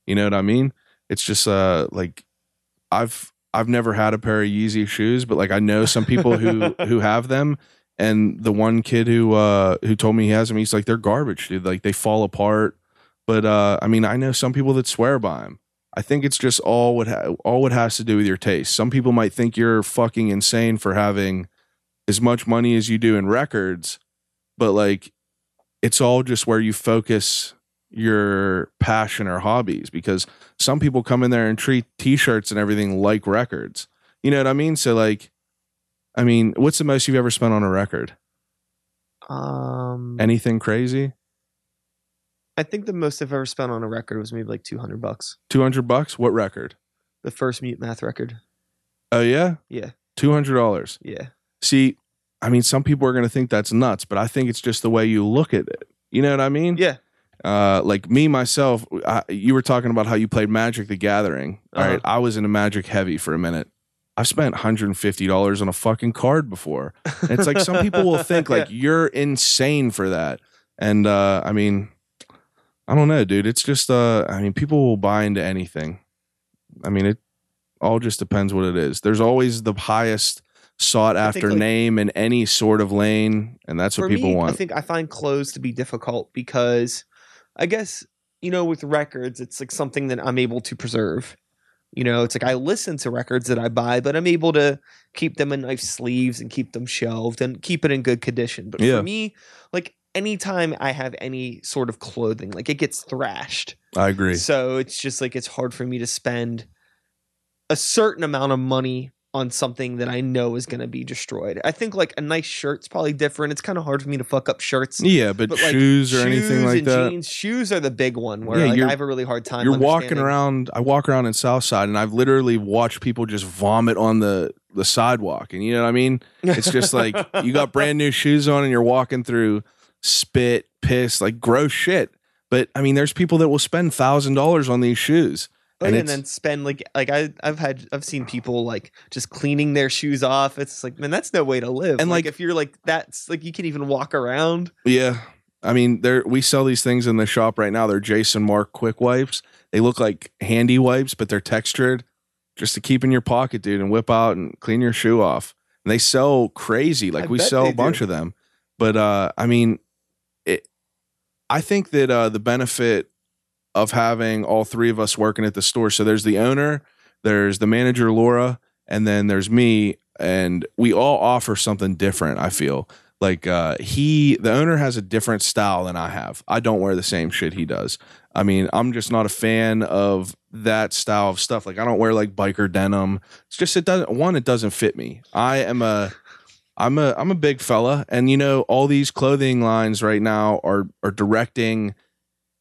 You know what I mean? It's just uh like I've I've never had a pair of Yeezy shoes, but like I know some people who who have them. And the one kid who uh who told me he has them, he's like they're garbage, dude. Like they fall apart. But uh I mean, I know some people that swear by them. I think it's just all what ha- all what has to do with your taste. Some people might think you're fucking insane for having as much money as you do in records, but like it's all just where you focus your passion or hobbies because some people come in there and treat t-shirts and everything like records. You know what I mean? So like I mean, what's the most you've ever spent on a record? um, Anything crazy? I think the most I've ever spent on a record was maybe like two hundred bucks. 200 bucks? What record? The first Mute Math record. Oh yeah? Yeah, $200. yeah, See, I mean, some people are going to think that's nuts, but I think it's just the way you look at it. You know what I mean? yeah. Uh, like me myself, I, you were talking about how you played Magic: The Gathering. All Uh-huh. right, I was into Magic heavy for a minute. I've spent 150 dollars on a fucking card before. And it's like some people will think like you're insane for that, and uh, I mean, I don't know, dude. It's just uh, I mean, people will buy into anything. I mean, it all just depends what it is. There's always the highest sought after like- name in any sort of lane, and that's what people me, want. I think I find clothes to be difficult because I guess, you know, with records, it's like something that I'm able to preserve. You know, it's like I listen to records that I buy, but I'm able to keep them in nice sleeves and keep them shelved and keep it in good condition. But Yeah. for me, like anytime I have any sort of clothing, like it gets thrashed. I agree. So it's just like it's hard for me to spend a certain amount of money on something that I know is going to be destroyed. I think like a nice shirt's probably different. It's kind of hard for me to fuck up shirts. Yeah, but, But, like, shoes or anything like and that. Jeans, shoes are the big one where Yeah, like, I have a really hard time. You're walking around. I walk around in Southside, and I've literally watched people just vomit on the the sidewalk. And you know what I mean? It's just like you got brand new shoes on, and you're walking through spit, piss, like gross shit. But I mean, there's people that will spend thousand dollars on these shoes. And and then spend like like I I've had I've seen people like just cleaning their shoes off. It's like man, that's no way to live. And, like, like- if you're like that's like you can even walk around. Yeah. I mean, there we sell these things in the shop right now. They're Jason Markk quick wipes. They look like handy wipes, but they're textured just to keep in your pocket, dude, and whip out and clean your shoe off. And they sell crazy. Like I we sell a bunch do. of them. But uh I mean it I think that uh the benefit of having all three of us working at the store. So there's the owner, there's the manager Laura, and then there's me and we all offer something different, I feel. Like uh he the owner has a different style than i have. I don't wear the same shit he does. I mean i'm just not a fan of that style of stuff. Like i don't wear like biker denim. It's just it doesn't one it doesn't fit me. I am a i'm a i'm a big fella. And you know all these clothing lines right now are are directing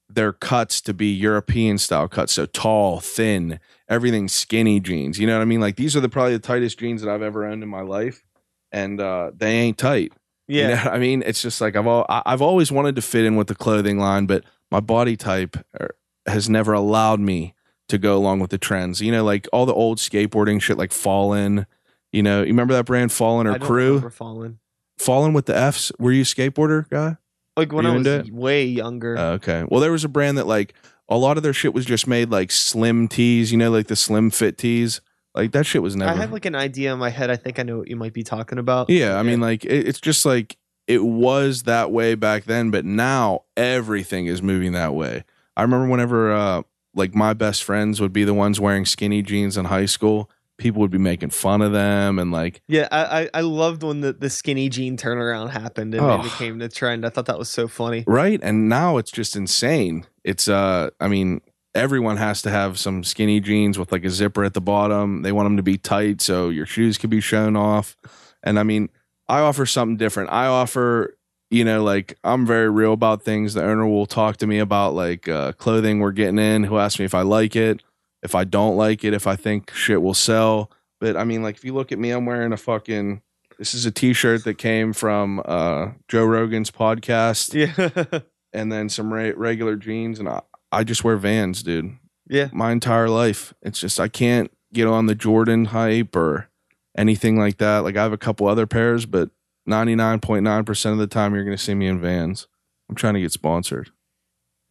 their cuts to be european style cuts so tall thin everything skinny jeans you know what i mean like these are the probably the tightest jeans that i've ever owned in my life and uh they ain't tight Yeah. you know what I mean, it's just like I've all, I've always wanted to fit in with the clothing line, but my body type er, has never allowed me to go along with the trends. You know, like all the old skateboarding shit, like Fallen. You know, you remember that brand Fallen or Crew? falling. Fallen with the Fs. Were you a skateboarder guy? Like when I was it? way younger. Uh, okay. Well, there was a brand that like a lot of their shit was just made like slim tees. You know, like the slim fit tees. Like that shit was never. I have like an idea in my head. I think I know what you might be talking about. Yeah, I mean, like it, it's just like it was that way back then, but now everything is moving that way. I remember whenever uh, like my best friends would be the ones wearing skinny jeans in high school, people would be making fun of them and like, Yeah, I, I, loved when the, the skinny jean turnaround happened and Oh. it became the trend. I thought that was so funny. right? And now it's just insane. It's uh, I mean, everyone has to have some skinny jeans with like a zipper at the bottom. They want them to be tight so your shoes can be shown off. And I mean, I offer something different. I offer, you know, like I'm very real about things. The owner will talk to me about like uh, clothing we're getting in. Who asks me if I like it, if I don't like it, if I think shit will sell. But I mean, like if you look at me, I'm wearing a fucking. This is a T-shirt that came from uh, Joe Rogan's podcast, Yeah. and then some re- regular jeans, and I, I just wear Vans, dude yeah. my entire life. It's just I can't get on the Jordan hype or anything like that. Like I have a couple other pairs, but 99.9% of the time you're going to see me in Vans. I'm trying to get sponsored.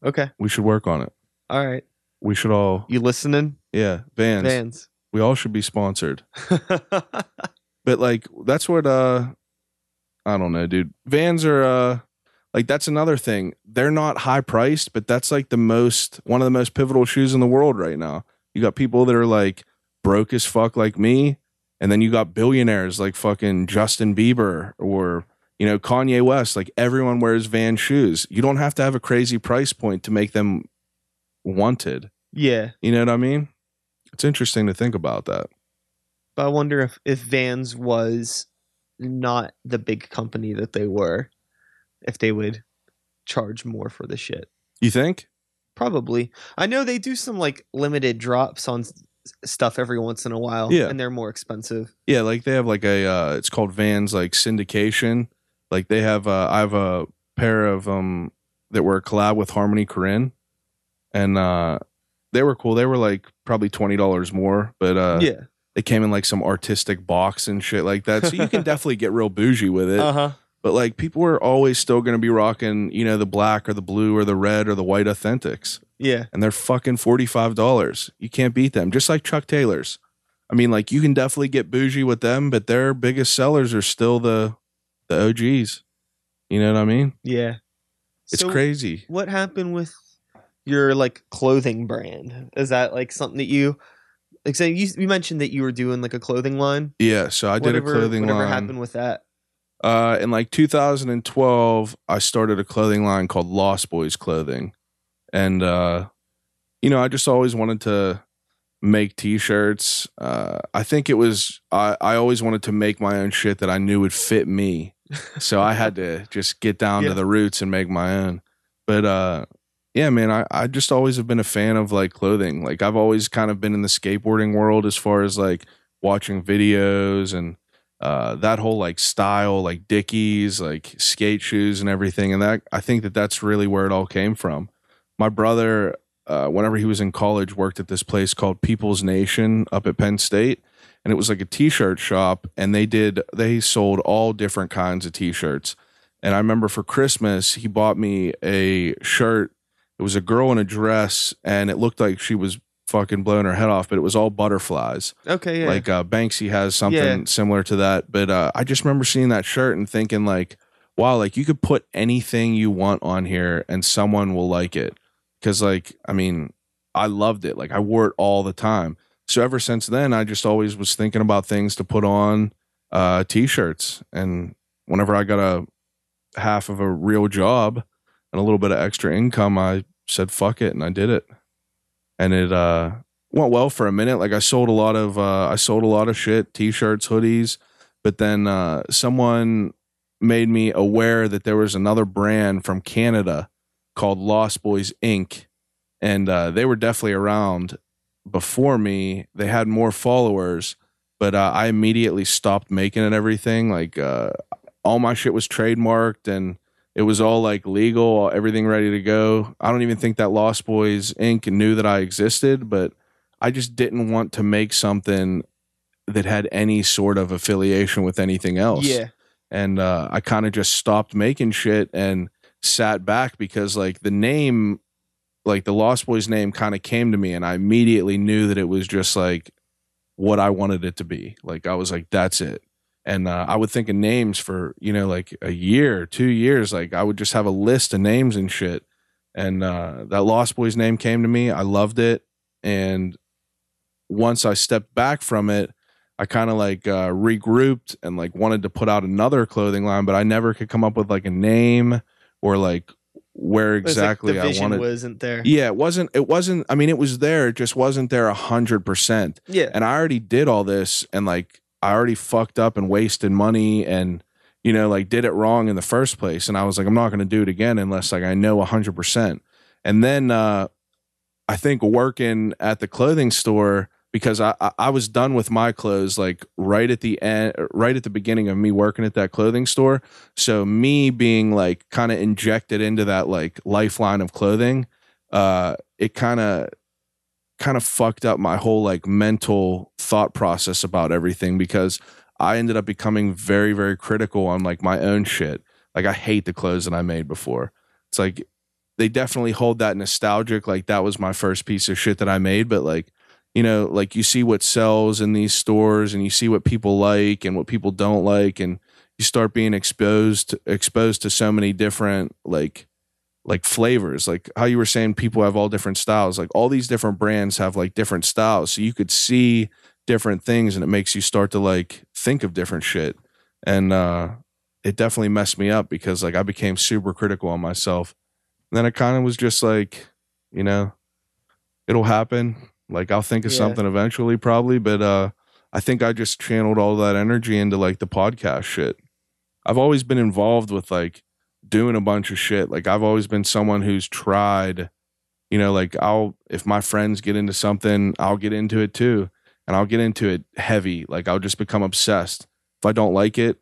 Okay. We should work on it. All right. We should all You listening? yeah, Vans. Vans. We all should be sponsored. But like that's what uh I don't know, dude. Vans are uh like that's another thing. They're not high priced, but that's like the most one of the most pivotal shoes in the world right now. You got people that are like broke as fuck like me, and then you got billionaires like fucking Justin Bieber or you know Kanye West. Like everyone wears Van shoes. You don't have to have a crazy price point to make them wanted. yeah. You know what I mean? It's interesting to think about that. But I wonder if, if Vans was not the big company that they were, if they would charge more for the shit. You think? Probably. I know they do some like limited drops on stuff every once in a while. Yeah. And they're more expensive. Yeah, like they have like a uh it's called Vans like syndication. Like they have uh I have a pair of um that were a collab with Harmony Korine. And uh they were cool. They were like probably twenty dollars more, but uh yeah. they came in like some artistic box and shit like that. So you can definitely get real bougie with it. Uh huh. But like people are always still gonna be rocking, you know, the black or the blue or the red or the white authentics Yeah. and they're fucking $45. You can't beat them. Just like Chuck Taylor's. I mean, like you can definitely get bougie with them, but their biggest sellers are still the the OGs. You know what I mean? Yeah. It's So crazy. What happened with your like clothing brand? Is that like something that you like? Say you, you mentioned that you were doing like a clothing line. Yeah, so I did whatever, a clothing whatever line. happened with that? Uh, in like 2012, I started a clothing line called Lost Boys Clothing, and uh, you know, I just always wanted to make t-shirts. Uh, I think it was I, I always wanted to make my own shit that I knew would fit me. So I had to just get down Yeah. to the roots and make my own. But uh yeah, man, I, I just always have been a fan of like clothing. Like I've always kind of been in the skateboarding world as far as like watching videos and uh, that whole like style, like Dickies, like skate shoes and everything. And that I think that that's really where it all came from. My brother, uh, whenever he was in college, worked at this place called People's Nation up at Penn State. And it was like a t-shirt shop and they did they sold all different kinds of t-shirts. And I remember for Christmas, he bought me a shirt. It was a girl in a dress and it looked like she was fucking blowing her head off, but it was all butterflies Okay, yeah. like uh, Banksy has something Yeah. similar to that. But uh, I just remember seeing that shirt and thinking like, wow, like you could put anything you want on here and someone will like it. Because like, I mean, I loved it. Like I wore it all the time. So ever since then, I just always was thinking about things to put on uh, t-shirts. And whenever I got a half of a real job and a little bit of extra income, I said fuck it and I did it. And it uh went well for a minute. Like I sold a lot of uh I sold a lot of shit, t-shirts, hoodies, but then uh someone made me aware that there was another brand from Canada called Lost Boys Inc. And uh they were definitely around before me. They had more followers, but uh, I immediately stopped making it everything. Like uh all my shit was trademarked and it was all like legal, everything ready to go. I don't even think that Lost Boys Inc. knew that I existed, but I just didn't want to make something that had any sort of affiliation with anything else. yeah. And uh, I kind of just stopped making shit and sat back because like the name, like the Lost Boys name kind of came to me and I immediately knew that it was just like what I wanted it to be. Like I was like, that's it. And uh, I would think of names for, you know, like a year, two years. Like I would just have a list of names and shit. And uh, that Lost Boys name came to me. I loved it. And once I stepped back from it, I kind of like uh, regrouped and like wanted to put out another clothing line, but I never could come up with like a name or like where exactly like the I wanted. wasn't there. yeah, it wasn't. It wasn't. I mean, it was there. It just wasn't there a hundred percent. Yeah. And I already did all this, and like I already fucked up and wasted money, and you know, like did it wrong in the first place. And I was like, I'm not going to do it again unless like I know hundred percent. And then uh, I think working at the clothing store because I, I I was done with my clothes like right at the end, right at the beginning of me working at that clothing store. So me being like kind of injected into that like lifeline of clothing, uh, it kind of kind of fucked up my whole like mental thought process about everything because I ended up becoming very very critical on like my own shit. Like I hate the clothes that I made before. It's like they definitely hold that nostalgic like that was my first piece of shit that I made, but like you know, like you see what sells in these stores and you see what people like and what people don't like and you start being exposed exposed to so many different like like flavors like how you were saying people have all different styles. Like all these different brands have like different styles so you could see different things and it makes you start to like think of different shit. And uh it definitely messed me up because like I became super critical on myself. And then it kind of was just like you know it'll happen. Like I'll think of Yeah. something eventually probably but uh I think I just channeled all that energy into like the podcast shit. I've always been involved with like doing a bunch of shit. Like I've always been someone who's tried, you know, like I'll if my friends get into something, I'll get into it too. And I'll get into it heavy. Like I'll just become obsessed. If I don't like it,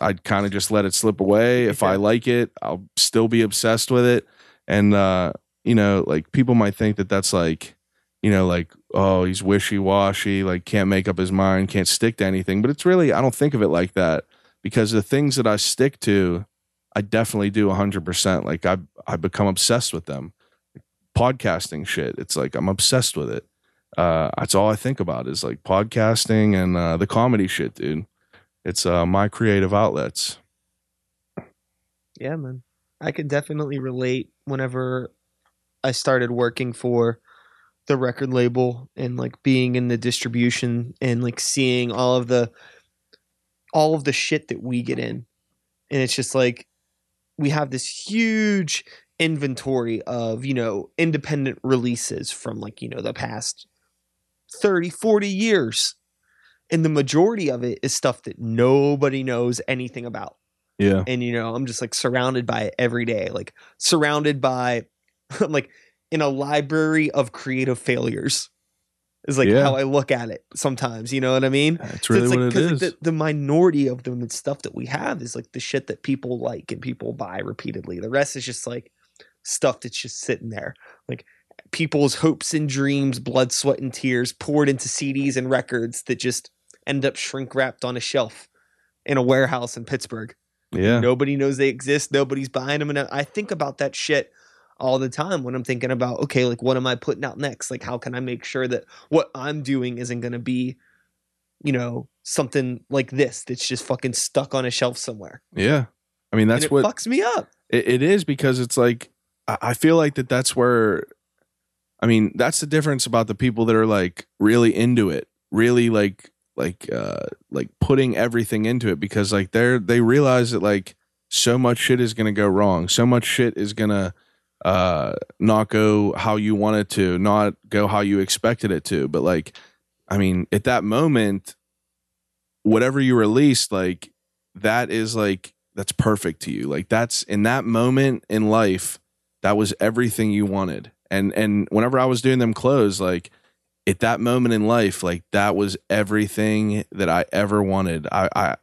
I'd kind of just let it slip away. If I like it, I'll still be obsessed with it. And uh, you know, like people might think that that's like, you know, like, oh, he's wishy-washy, like can't make up his mind, can't stick to anything. But it's really I don't think of it like that because the things that I stick to, I definitely do 100%. Like I I become obsessed with them. Podcasting shit, it's like I'm obsessed with it. Uh that's all I think about is like podcasting and uh the comedy shit, dude. It's uh my creative outlets. Yeah, man. I could definitely relate whenever I started working for the record label and like being in the distribution and like seeing all of the all of the shit that we get in. And it's just like we have this huge inventory of, you know, independent releases from like, you know, the past 30, 40 years. And the majority of it is stuff that nobody knows anything about. Yeah. And, you know, I'm just like surrounded by it every day, like surrounded by, I'm like in a library of creative failures is like Yeah. how I look at it sometimes. You know what I mean? That's So really it's like, what it is. The, the minority of the stuff that we have is like the shit that people like and people buy repeatedly. The rest is just like stuff that's just sitting there. Like people's hopes and dreams, blood, sweat, and tears poured into CDs and records that just end up shrink wrapped on a shelf in a warehouse in Pittsburgh. yeah. Nobody knows they exist. Nobody's buying them. And I think about that shit all the time when I'm thinking about, okay, like what am I putting out next? Like, how can I make sure that what I'm doing isn't going to be, you know, something like this that's just fucking stuck on a shelf somewhere? Yeah. I mean, that's what fucks me up. It, it is because it's like I I feel like that that's where I mean that's the difference about the people that are like really into it, really like like uh like putting everything into it because like they're they realize that like so much shit is gonna go wrong, so much shit is gonna uh not go how you wanted to, not go how you expected it to. But like I mean, at that moment, whatever you released, like that is like that's perfect to you. Like that's in that moment in life, that was everything you wanted. And and whenever I was doing them clothes, like at that moment in life, like that was everything that I ever wanted. I I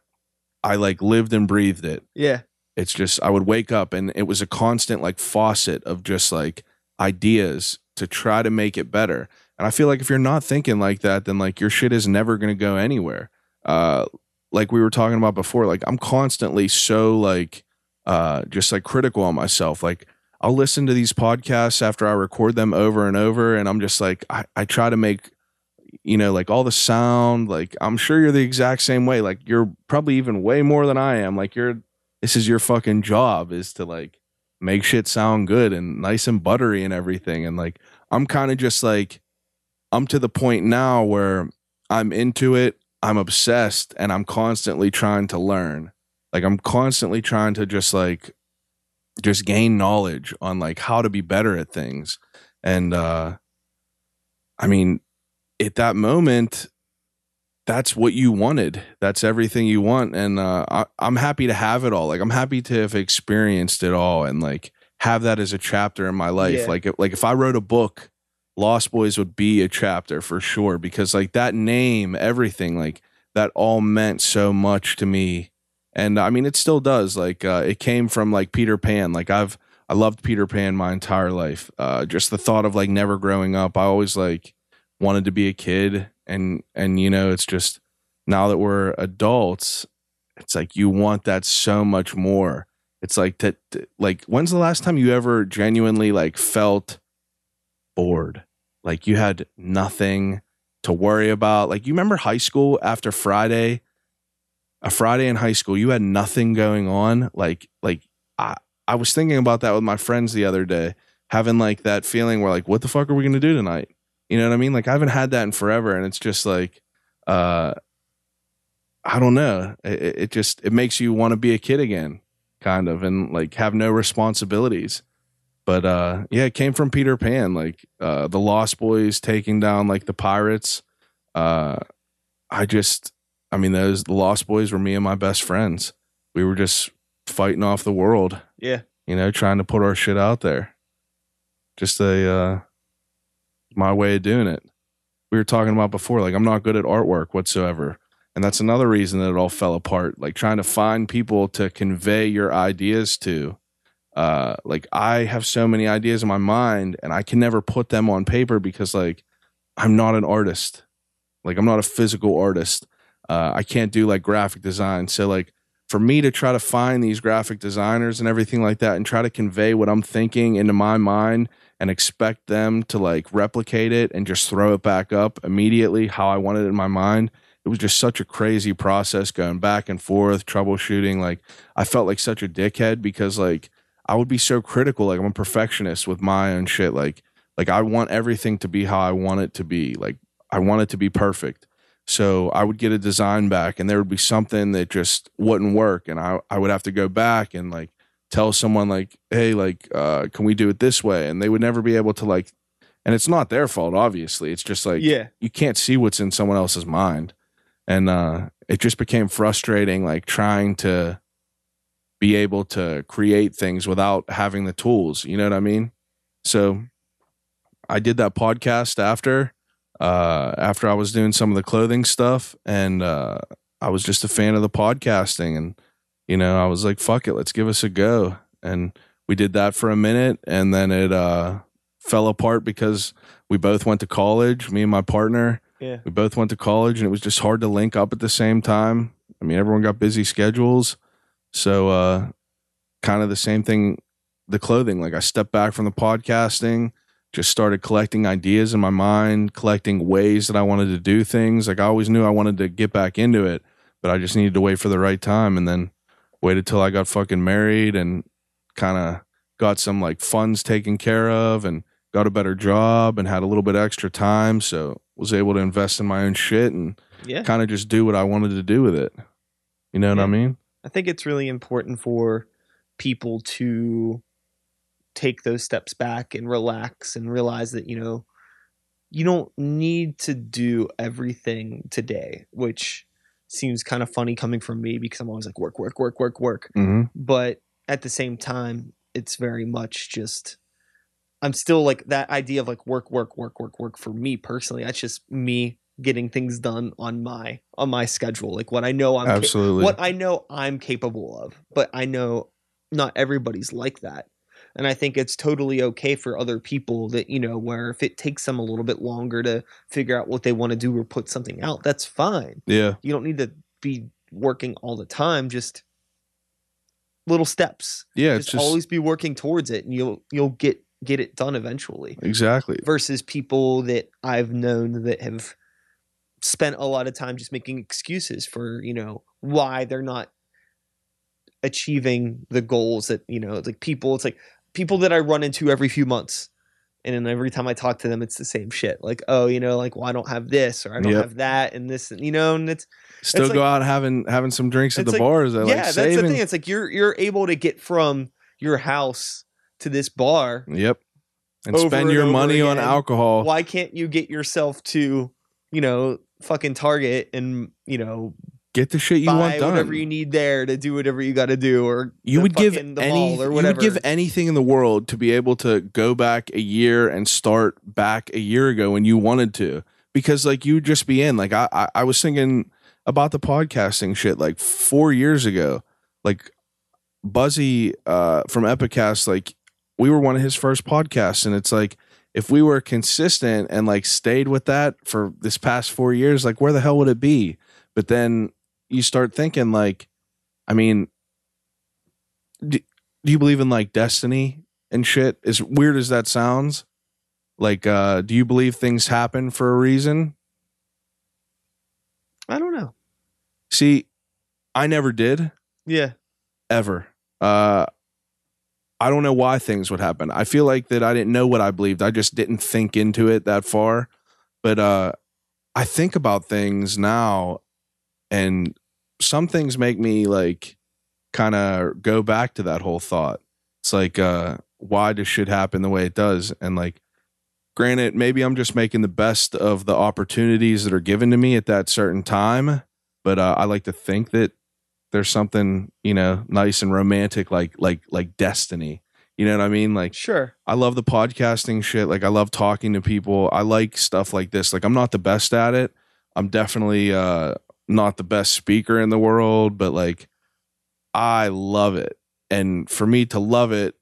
I like lived and breathed it. Yeah. It's just I would wake up and it was a constant like faucet of just like ideas to try to make it better. And I feel like if you're not thinking like that, then like your shit is never gonna go anywhere. Uh like we were talking about before, like I'm constantly so like uh just like critical on myself. Like I'll listen to these podcasts after I record them over and over and I'm just like I, I try to make you know like all the sound like I'm sure you're the exact same way. Like you're probably even way more than I am. Like you're this is your fucking job is to like make shit sound good and nice and buttery and everything. And like I'm kind of just like I'm to the point now where I'm into it. I'm obsessed and I'm constantly trying to learn. Like I'm constantly trying to just like just gain knowledge on like how to be better at things. And uh I mean, at that moment that's what you wanted. That's everything you want and uh I, I'm happy to have it all. Like I'm happy to have experienced it all and like have that as a chapter in my life. Yeah. Like if, like if I wrote a book Lost Boys would be a chapter for sure because like that name, everything like that all meant so much to me. And I mean, it still does. Like uh, it came from like Peter Pan. Like I've I loved Peter Pan my entire life. Uh, just the thought of like never growing up. I always like wanted to be a kid, and and you know, it's just now that we're adults, it's like you want that so much more. It's like that. Like when's the last time you ever genuinely like felt bored? Like you had nothing to worry about. Like you remember high school after Friday, a Friday in high school, you had nothing going on. Like like I I was thinking about that with my friends the other day, having like that feeling where like what the fuck are we going to do tonight? You know what I mean? Like I haven't had that in forever and it's just like uh I don't know. It, it- just it makes you want to be a kid again kind of and like have no responsibilities but uh yeah it came from peter pan like uh the lost boys taking down like the pirates uh i just i mean those the lost boys were me and my best friends we were just fighting off the world Yeah. you know trying to put our shit out there just a uh my way of doing it. We were talking about before like i'm not good at artwork whatsoever. And that's another reason that it all fell apart like trying to find people to convey your ideas to. Uh like i have so many ideas in my mind and i can never put them on paper because like i'm not an artist. Like i'm not a physical artist. Uh i can't do like graphic design. So like for me to try to find these graphic designers and everything like that and try to convey what i'm thinking into my mind and expect them to like replicate it and just throw it back up immediately how i wanted it in my mind it was just such a crazy process going back and forth troubleshooting like i felt like such a dickhead because like I would be so critical. Like I'm a perfectionist with my own shit. Like like I want everything to be how I want it to be. Like I want it to be perfect. So I would get a design back and there would be something that just wouldn't work. And I, I would have to go back and like tell someone like, hey, like, uh, can we do it this way? And they would never be able to like and it's not their fault obviously it's just like yeah. you can't see what's in someone else's mind and uh it just became frustrating like trying to be able to create things without having the tools you know what i mean so i did that podcast after uh after i was doing some of the clothing stuff and uh i was just a fan of the podcasting and you know i was like fuck it let's give us a go. And we did that for a minute and then it uh fell apart because we both went to college me and my partner. Yeah. we both went to college and it was just hard to link up at the same time. I mean everyone got busy schedules so uh kind of the same thing the clothing like i stepped back from the podcasting just started collecting ideas in my mind collecting ways that i wanted to do things. Like i always knew i wanted to get back into it but i just needed to wait for the right time and then waited till i got fucking married and kind of got some like funds taken care of and got a better job and had a little bit extra time so was able to invest in my own shit and Yeah. kind of just do what i wanted to do with it. You know what i mean? I think it's really important for people to take those steps back and relax and realize that, you know, you don't need to do everything today, which seems kind of funny coming from me because I'm always like work, work, work, work, work. mm-hmm. But at the same time, it's very much just I'm still like that idea of like work, work, work, work, work for me personally. That's just me getting things done on my on my schedule. Like what I know I'm ca- absolutely what I know I'm capable of, but I know not everybody's like that. And I think it's totally okay for other people that, you know, where if it takes them a little bit longer to figure out what they want to do or put something out, that's fine. yeah You don't need to be working all the time, just little steps. yeah it's just, just always be working towards it and you'll you'll get get it done eventually exactly versus people that I've known that have spent a lot of time just making excuses for, you know, why they're not achieving the goals that, you know, like people, it's like people that I run into every few months. And then every time I talk to them, it's the same shit. Like, oh, you know, like, well, I don't have this or I don't Yep. have that and this, and, you know, and it's, still it's go like- out having having some drinks at the like- bars I yeah, like that's saving the thing. It's like you're, you're able to get from your house to this bar. yep and spend and your money on alcohol why can't you get yourself to you know fucking target and you know get the shit you buy want done. whatever you need there to do whatever you got to do or you would give any you would give anything in the world to be able to go back a year and start back a year ago when you wanted to. Because like you'd just be in. Like I, I I was thinking about the podcasting shit like four years ago. Like Buzzy uh from Epicast like we were one of his first podcasts. And it's like if we were consistent and like stayed with that for this past four years like where the hell would it be? But then you start thinking like I mean do, do you believe in like destiny and shit? As weird as that sounds, like uh do you believe things happen for a reason? i don't know See, I never did yeah ever. Uh I don't know why things would happen. I feel like that I didn't know what I believed. I just didn't think into it that far. But uh I think about things now and some things make me like kind of go back to that whole thought. It's like uh why does shit happen the way it does? And like granted, maybe I'm just making the best of the opportunities that are given to me at that certain time, but uh, I like to think that there's something you know nice and romantic like like like destiny. You know what i mean? Like sure. I love the podcasting shit. Like i love talking to people. I like stuff like this. Like i'm not the best at it. I'm definitely uh not the best speaker in the world but like i love it and for me to love it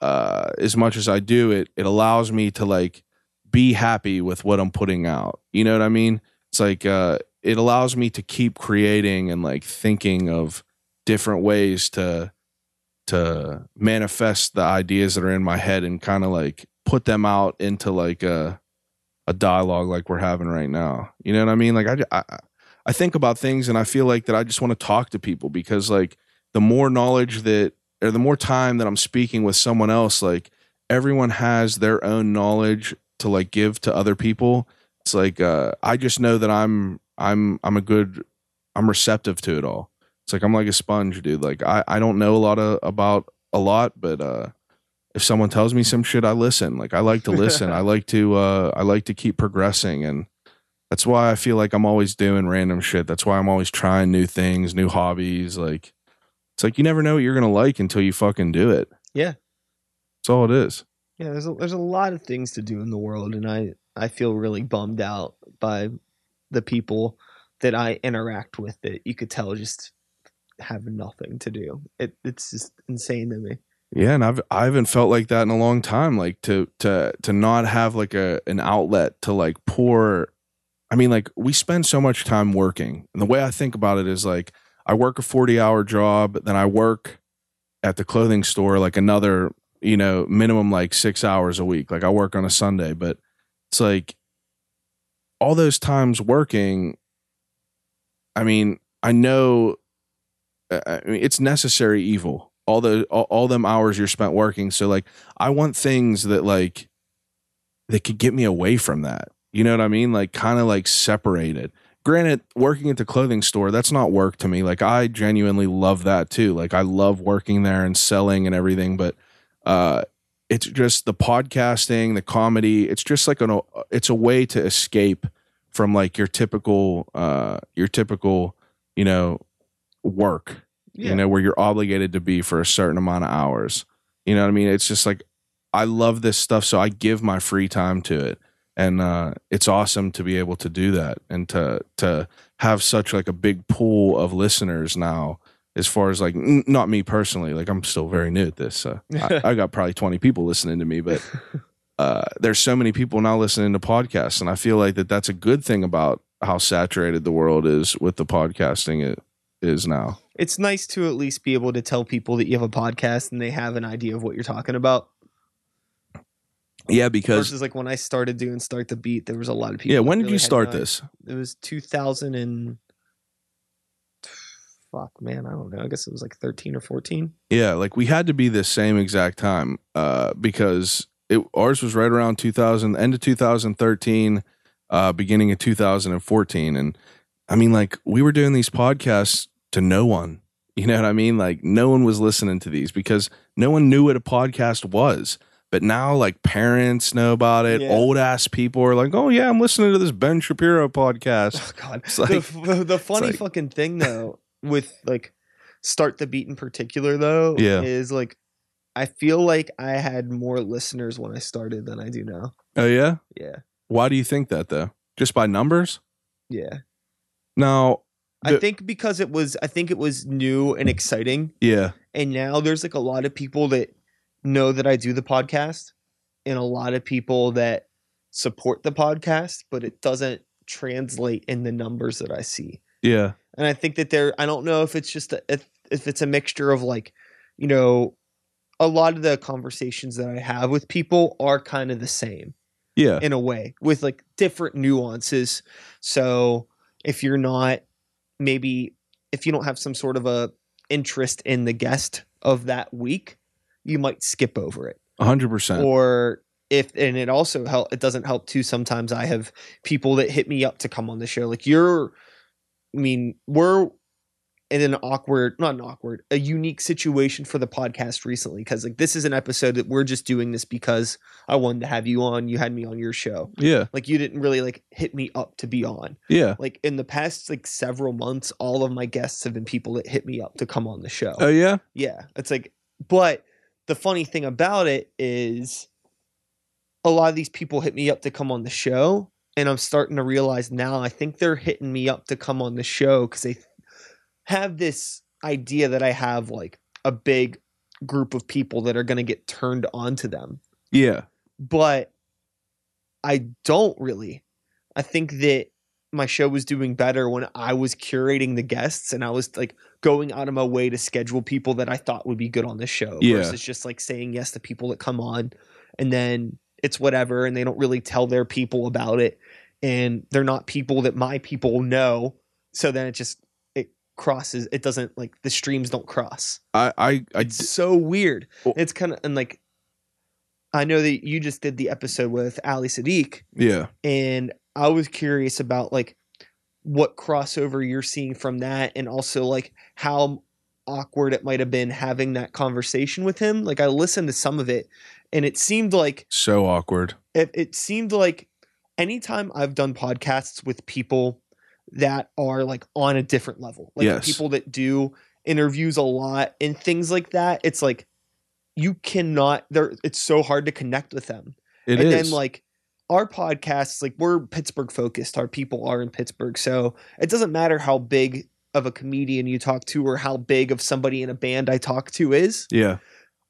uh as much as i do it it allows me to like be happy with what i'm putting out you know what i mean it's like uh it allows me to keep creating and like thinking of different ways to to manifest the ideas that are in my head and kind of like put them out into like a a dialogue like we're having right now. You know what I mean? Like I I, I think about things and I feel like that I just want to talk to people because like the more knowledge that or the more time that I'm speaking with someone else like everyone has their own knowledge to like give to other people. It's like uh I just know that I'm I'm I'm a good I'm receptive to it all. It's like I'm like a sponge, dude. Like I I don't know a lot of about a lot, but uh if someone tells me some shit, I listen. Like I like to listen. I like to uh I like to keep progressing and that's why I feel like I'm always doing random shit. That's why I'm always trying new things, new hobbies. Like it's like you never know what you're gonna like until you fucking do it. Yeah. That's all it is. Yeah, there's a, there's a lot of things to do in the world, and I I feel really bummed out by the people that I interact with that you could tell just have nothing to do. It it's just insane to me. Yeah, and I've I haven't felt like that in a long time. Like to to to not have like a an outlet to like pour. I mean, like we spend so much time working, and the way I think about it is like I work a forty hour job, then I work at the clothing store like another you know minimum like six hours a week. Like I work on a Sunday, but it's like all those times working. I mean, I know. uh, I mean, it's necessary evil all the all, all them hours you're spent working so like i want things that like that could get me away from that you know what i mean like kind of like separated granted working at the clothing store that's not work to me like i genuinely love that too like i love working there and selling and everything but uh it's just the podcasting the comedy it's just like an it's a way to escape from like your typical uh your typical you know work you know, where you're obligated to be for a certain amount of hours. You know what I mean? It's just like I love this stuff, so I give my free time to it. And uh, it's awesome to be able to do that and to to have such like a big pool of listeners now. As far as like, n- not me personally, like I'm still very new at this. So I, I got probably 20 people listening to me, but uh, there's so many people now listening to podcasts, and I feel like that that's a good thing about how saturated the world is with the podcasting it is now. It's nice to at least be able to tell people that you have a podcast and they have an idea of what you're talking about. Yeah, because Versus like when I started doing Start the Beat, there was a lot of people. yeah, when did really you start no- this? It was 2000 and fuck, man, I don't know. I guess it was like 13 or 14. Yeah, like we had to be the same exact time uh, because it ours was right around 2000, end of 2013, uh, beginning of 2014, and I mean, like we were doing these podcasts to no one. You know what I mean? Like no one was listening to these because no one knew what a podcast was. But now, like parents know about it. Yeah. Old ass people are like, "Oh yeah, I'm listening to this Ben Shapiro podcast." Oh god. It's the, like- f- the funny like- fucking thing though with like Start the Beat in particular though Yeah. is like I feel like I had more listeners when I started than I do now. oh yeah, Yeah. why do you think that though? Just by numbers? Yeah. Now, I think because it was I think it was new and exciting yeah, and now there's like a lot of people that know that I do the podcast and a lot of people that support the podcast but it doesn't translate in the numbers that I see. yeah, And I think that there I don't know if it's just a, if if it's a mixture of like, you know, a lot of the conversations that I have with people are kind of the same yeah, in a way with like different nuances. So if you're not maybe if you don't have some sort of a interest in the guest of that week, you might skip over it. hundred percent. Or if and it also help it doesn't help too sometimes I have people that hit me up to come on the show. Like you're I mean, we're in an awkward, not an awkward, a unique situation for the podcast recently because like this is an episode that we're just doing this because I wanted to have you on. You had me on your show. Yeah, Like you didn't really like hit me up to be on. yeah. Like in the past like several months, all of my guests have been people that hit me up to come on the show. Oh yeah, Yeah. It's like, but the funny thing about it is a lot of these people hit me up to come on the show. And I'm starting to realize now, I think they're hitting me up to come on the show because they have this idea that I have like a big group of people that are going to get turned on to them. yeah, But I don't really. I think that my show was doing better when I was curating the guests and I was like going out of my way to schedule people that I thought would be good on the show Yeah. versus just like saying yes to people that come on and then it's whatever and they don't really tell their people about it and they're not people that my people know so then it just it crosses it doesn't like the streams don't cross I, I, I, it's so weird. Well- it's kind of and like I know that you just did the episode with Ali Siddiq, yeah, and I was curious about like what crossover you're seeing from that, and also like how awkward it might have been having that conversation with him. Like I listened to some of it and it seemed like So awkward. it, it seemed like anytime I've done podcasts with people that are like on a different level, like Yes. people that do interviews a lot and things like that, it's like you cannot there it's so hard to connect with them. It and is. then like our podcasts, like we're Pittsburgh focused, our people are in Pittsburgh. So it doesn't matter how big of a comedian you talk to or how big of somebody in a band I talk to is yeah.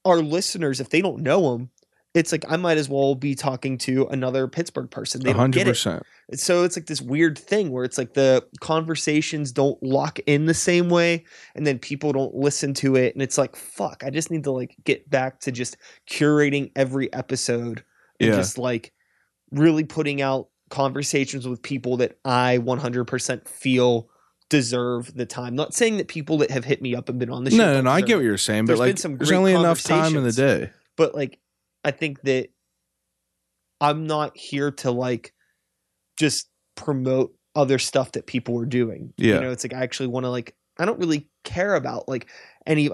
our listeners, if they don't know them, it's like I might as well be talking to another Pittsburgh person. They A don't hundred get it. percent. So it's like this weird thing where it's like the conversations don't lock in the same way, and then people don't listen to it, and it's like fuck. I just need to like get back to just curating every episode and Yeah. just like really putting out conversations with people that I 100% feel deserve the time. Not saying that people that have hit me up and been on the show. No, no, no. I get what you're saying, but like, there's only enough time in the day. but like i think that i'm not here to like just promote other stuff that people are doing Yeah. you know it's like i actually want to like i don't really care about like any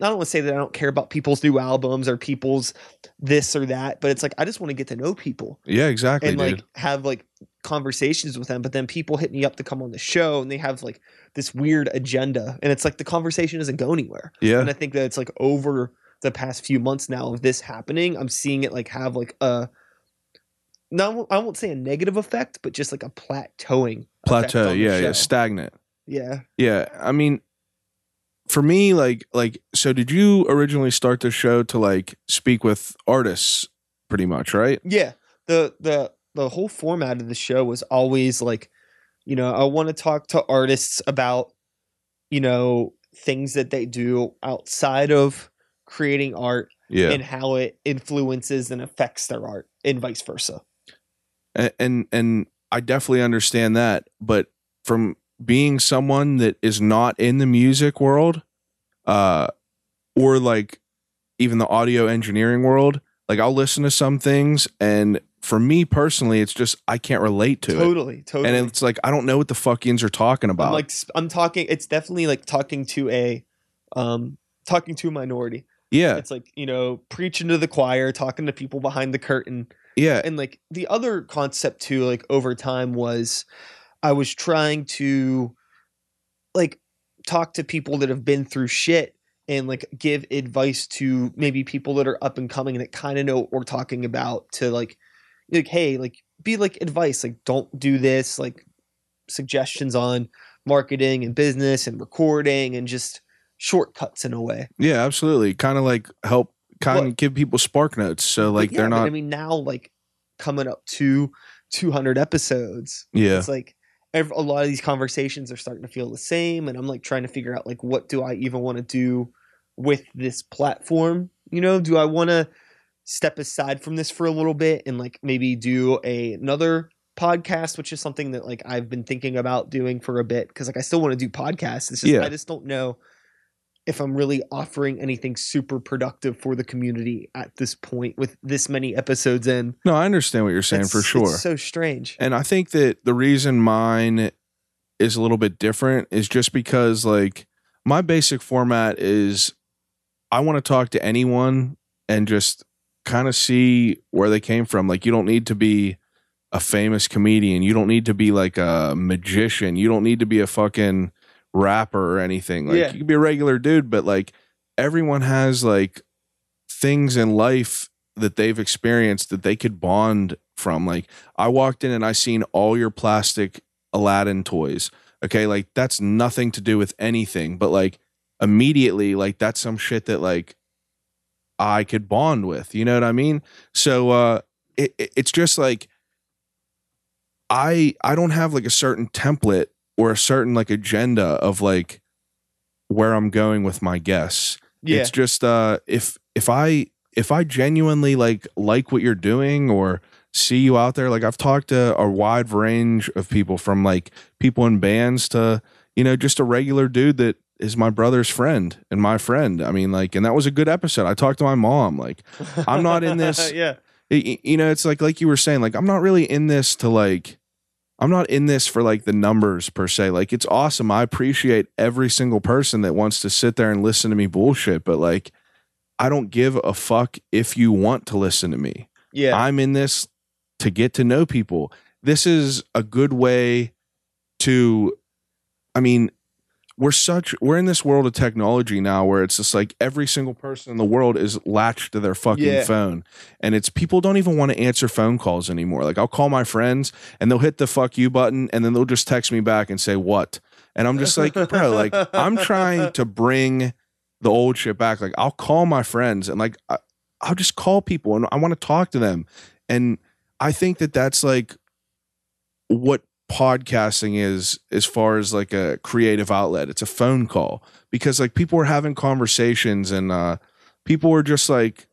i don't want to say that I don't care about people's new albums or people's this or that, but it's like I just want to get to know people Yeah, exactly, and dude. like have like conversations with them. But then people hit me up to come on the show and they have like this weird agenda, and it's like the conversation doesn't go anywhere. yeah. And I think that it's like over the past few months now of this happening, I'm seeing it like have like a no, I won't say a negative effect, but just like a plateauing. Plateau. Yeah, yeah. Stagnant. yeah. Yeah. I mean, for me, like, like, so did you originally start the show to like speak with artists, pretty much, right? Yeah. The the the whole format of the show was always like, you know, I want to talk to artists about, you know, things that they do outside of creating art Yeah. and how it influences and affects their art and vice versa. and and, and I definitely understand that, but from being someone that is not in the music world, uh, or like even the audio engineering world, like I'll listen to some things, and for me personally, it's just I can't relate to it, Totally, totally. and it's like I don't know what the fuckings are talking about. I'm like I'm talking. It's definitely like talking to a, um, talking to a minority. yeah, It's like you know preaching to the choir, talking to people behind the curtain, yeah, and like the other concept too. Like over time was, I was trying to, like, talk to people that have been through shit and like give advice to maybe people that are up and coming that kind of know what we're talking about to like, like hey, like be like advice, like don't do this, like suggestions on marketing and business and recording and just shortcuts in a way. yeah, absolutely. Kind of like help, kind of give people spark notes, so like yeah, they're not. I mean, now like coming up to 200 episodes, yeah, it's like ev a lot of these conversations are starting to feel the same, and I'm like trying to figure out like what do I even want to do with this platform? You know, do I want to step aside from this for a little bit and like maybe do a another podcast, which is something that like I've been thinking about doing for a bit because like I still want to do podcasts. It's just Yeah. I just don't know if I'm really offering anything super productive for the community at this point with this many episodes in. no, I understand what you're saying for sure. It's so strange. And I think that the reason mine is a little bit different is just because like my basic format is I want to talk to anyone and just kind of see where they came from. Like you don't need to be a famous comedian. You don't need to be like a magician. You don't need to be a fucking rapper or anything. Like Yeah. you can be a regular dude, but like everyone has like things in life that they've experienced that they could bond from. Like I walked in and I seen all your plastic Aladdin toys. Okay, like that's nothing to do with anything, but like immediately, like that's some shit that like I could bond with. You know what I mean? So uh it- it's just like I I don't have like a certain template or a certain like agenda of like where I'm going with my guests. Yeah. It's just uh if if I if I genuinely like like what you're doing or see you out there, like I've talked to a wide range of people from like people in bands to, you know, just a regular dude that is my brother's friend and my friend. I mean, like, and that was a good episode. I talked to my mom. Like, I'm not in this- yeah. you know, it's like like you were saying, like I'm not really in this to like I'm not in this for like the numbers per se. Like it's awesome. I appreciate every single person that wants to sit there and listen to me bullshit, but like I don't give a fuck if you want to listen to me. Yeah. I'm in this to get to know people. This is a good way to I mean, we're such we're in this world of technology now where it's just like every single person in the world is latched to their fucking Yeah. phone. And it's people don't even want to answer phone calls anymore. Like I'll call my friends and they'll hit the fuck you button and then they'll just text me back and say what? And I'm just like, bro, like I'm trying to bring the old shit back. Like I'll call my friends and like I, I'll just call people and I want to talk to them. And I think that that's like what podcasting is as far as like a creative outlet. It's a phone call because like people were having conversations and uh people were just like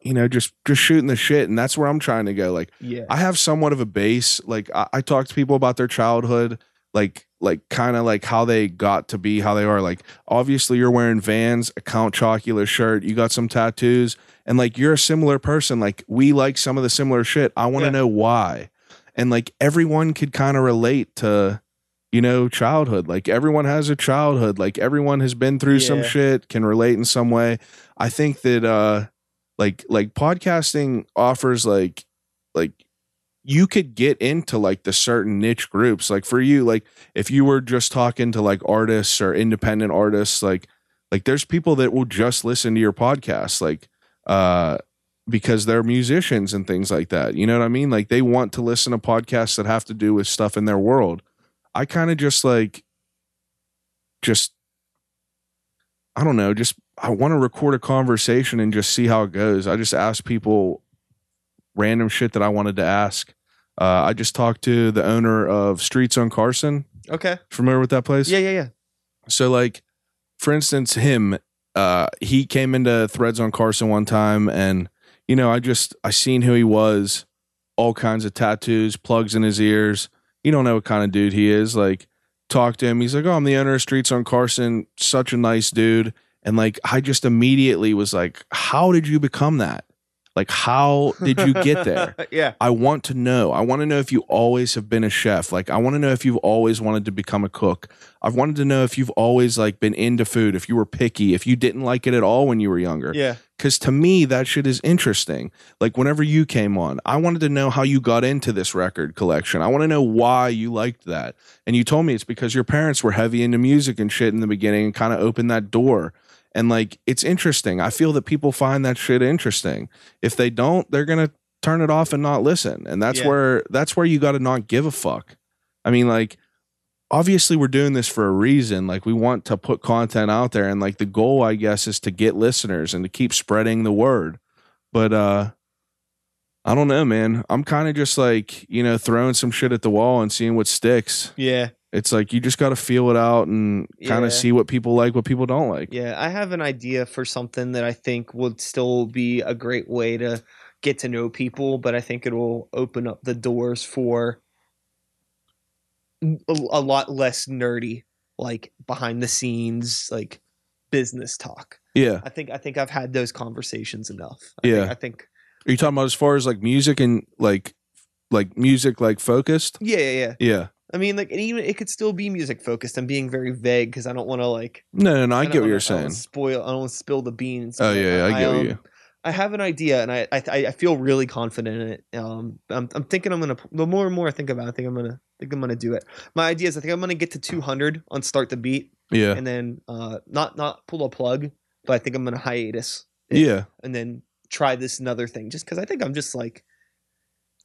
you know just just shooting the shit and that's where I'm trying to go like yeah. I have somewhat of a base. Like I, I talk to people about their childhood, like like kind of like how they got to be how they are. Like obviously you're wearing Vans, a Count Chocula shirt, you got some tattoos, and like you're a similar person. Like we like some of the similar shit. I want to Yeah. know why, and like everyone could kind of relate to. You know, childhood. Like everyone has a childhood. Like everyone has been through some shit, can relate in some way. I think that uh like like podcasting offers like like you could get into like the certain niche groups like for you like if you were just talking to like artists or independent artists like like there's people that will just listen to your podcast like uh because they're musicians and things like that. You know what i mean? Like they want to listen to podcasts that have to do with stuff in their world. I kind of just like just i don't know just i want to record a conversation and just see how it goes. I just ask people random shit that i wanted to ask. Uh, i just talked to the owner of streets on carson. Okay. familiar with that place? Yeah, yeah, yeah. so like for instance him uh he came into threads on carson one time and you know i just i seen who he was all kinds of tattoos plugs in his ears. You don't know what kind of dude he is like talk to him. He's like oh i'm the owner of streets on carson such a nice dude. And like i just immediately was like how did you become that like how did you get there yeah. I want to know. I want to know if you always have been a chef. Like I want to know if you've always wanted to become a cook. I've wanted to know if you've always like been into food, if you were picky, if you didn't like it at all when you were younger. Yeah. Cuz to me that shit is interesting. Like whenever you came on, I wanted to know how you got into this record collection. I want to know why you liked that. And you told me it's because your parents were heavy into music and shit in the beginning and kind of opened that door. And like it's interesting. I feel that people find that shit interesting. If they don't, they're going to turn it off and not listen. And that's Yeah. where that's where you got to not give a fuck. I mean like obviously we're doing this for a reason. Like we want to put content out there and like the goal I guess is to get listeners and to keep spreading the word. But uh I don't know, man. I'm kind of just like, you know, throwing some shit at the wall and seeing what sticks. Yeah. It's like you just got to feel it out and kind Yeah. of see what people like, what people don't like. Yeah. I have an idea for something that I think would still be a great way to get to know people, but I think it will open up the doors for a, a lot less nerdy, like behind the scenes, like business talk. Yeah. I think I think I've had those conversations enough. I Yeah. Think, I think Are you talking about as far as like music and like like music like focused? yeah, yeah, yeah. Yeah. I mean, like, and even it could still be music focused. I'm being very vague because I don't want to like. No, no, no. I, I get what you're wanna- I saying. Spoil. I don't want to spill the beans. Oh yeah, yeah, I get um, you. I have an idea, and I I, I feel really confident in it. Um, I'm, I'm thinking I'm gonna. The more and more I think about, it, I think I'm gonna think I'm gonna do it. My idea is I think I'm gonna get to 200 on start the beat, Yeah. and then uh, not not pull a plug, but I think I'm gonna hiatus, it, Yeah. and then try this another thing, just because I think I'm just like.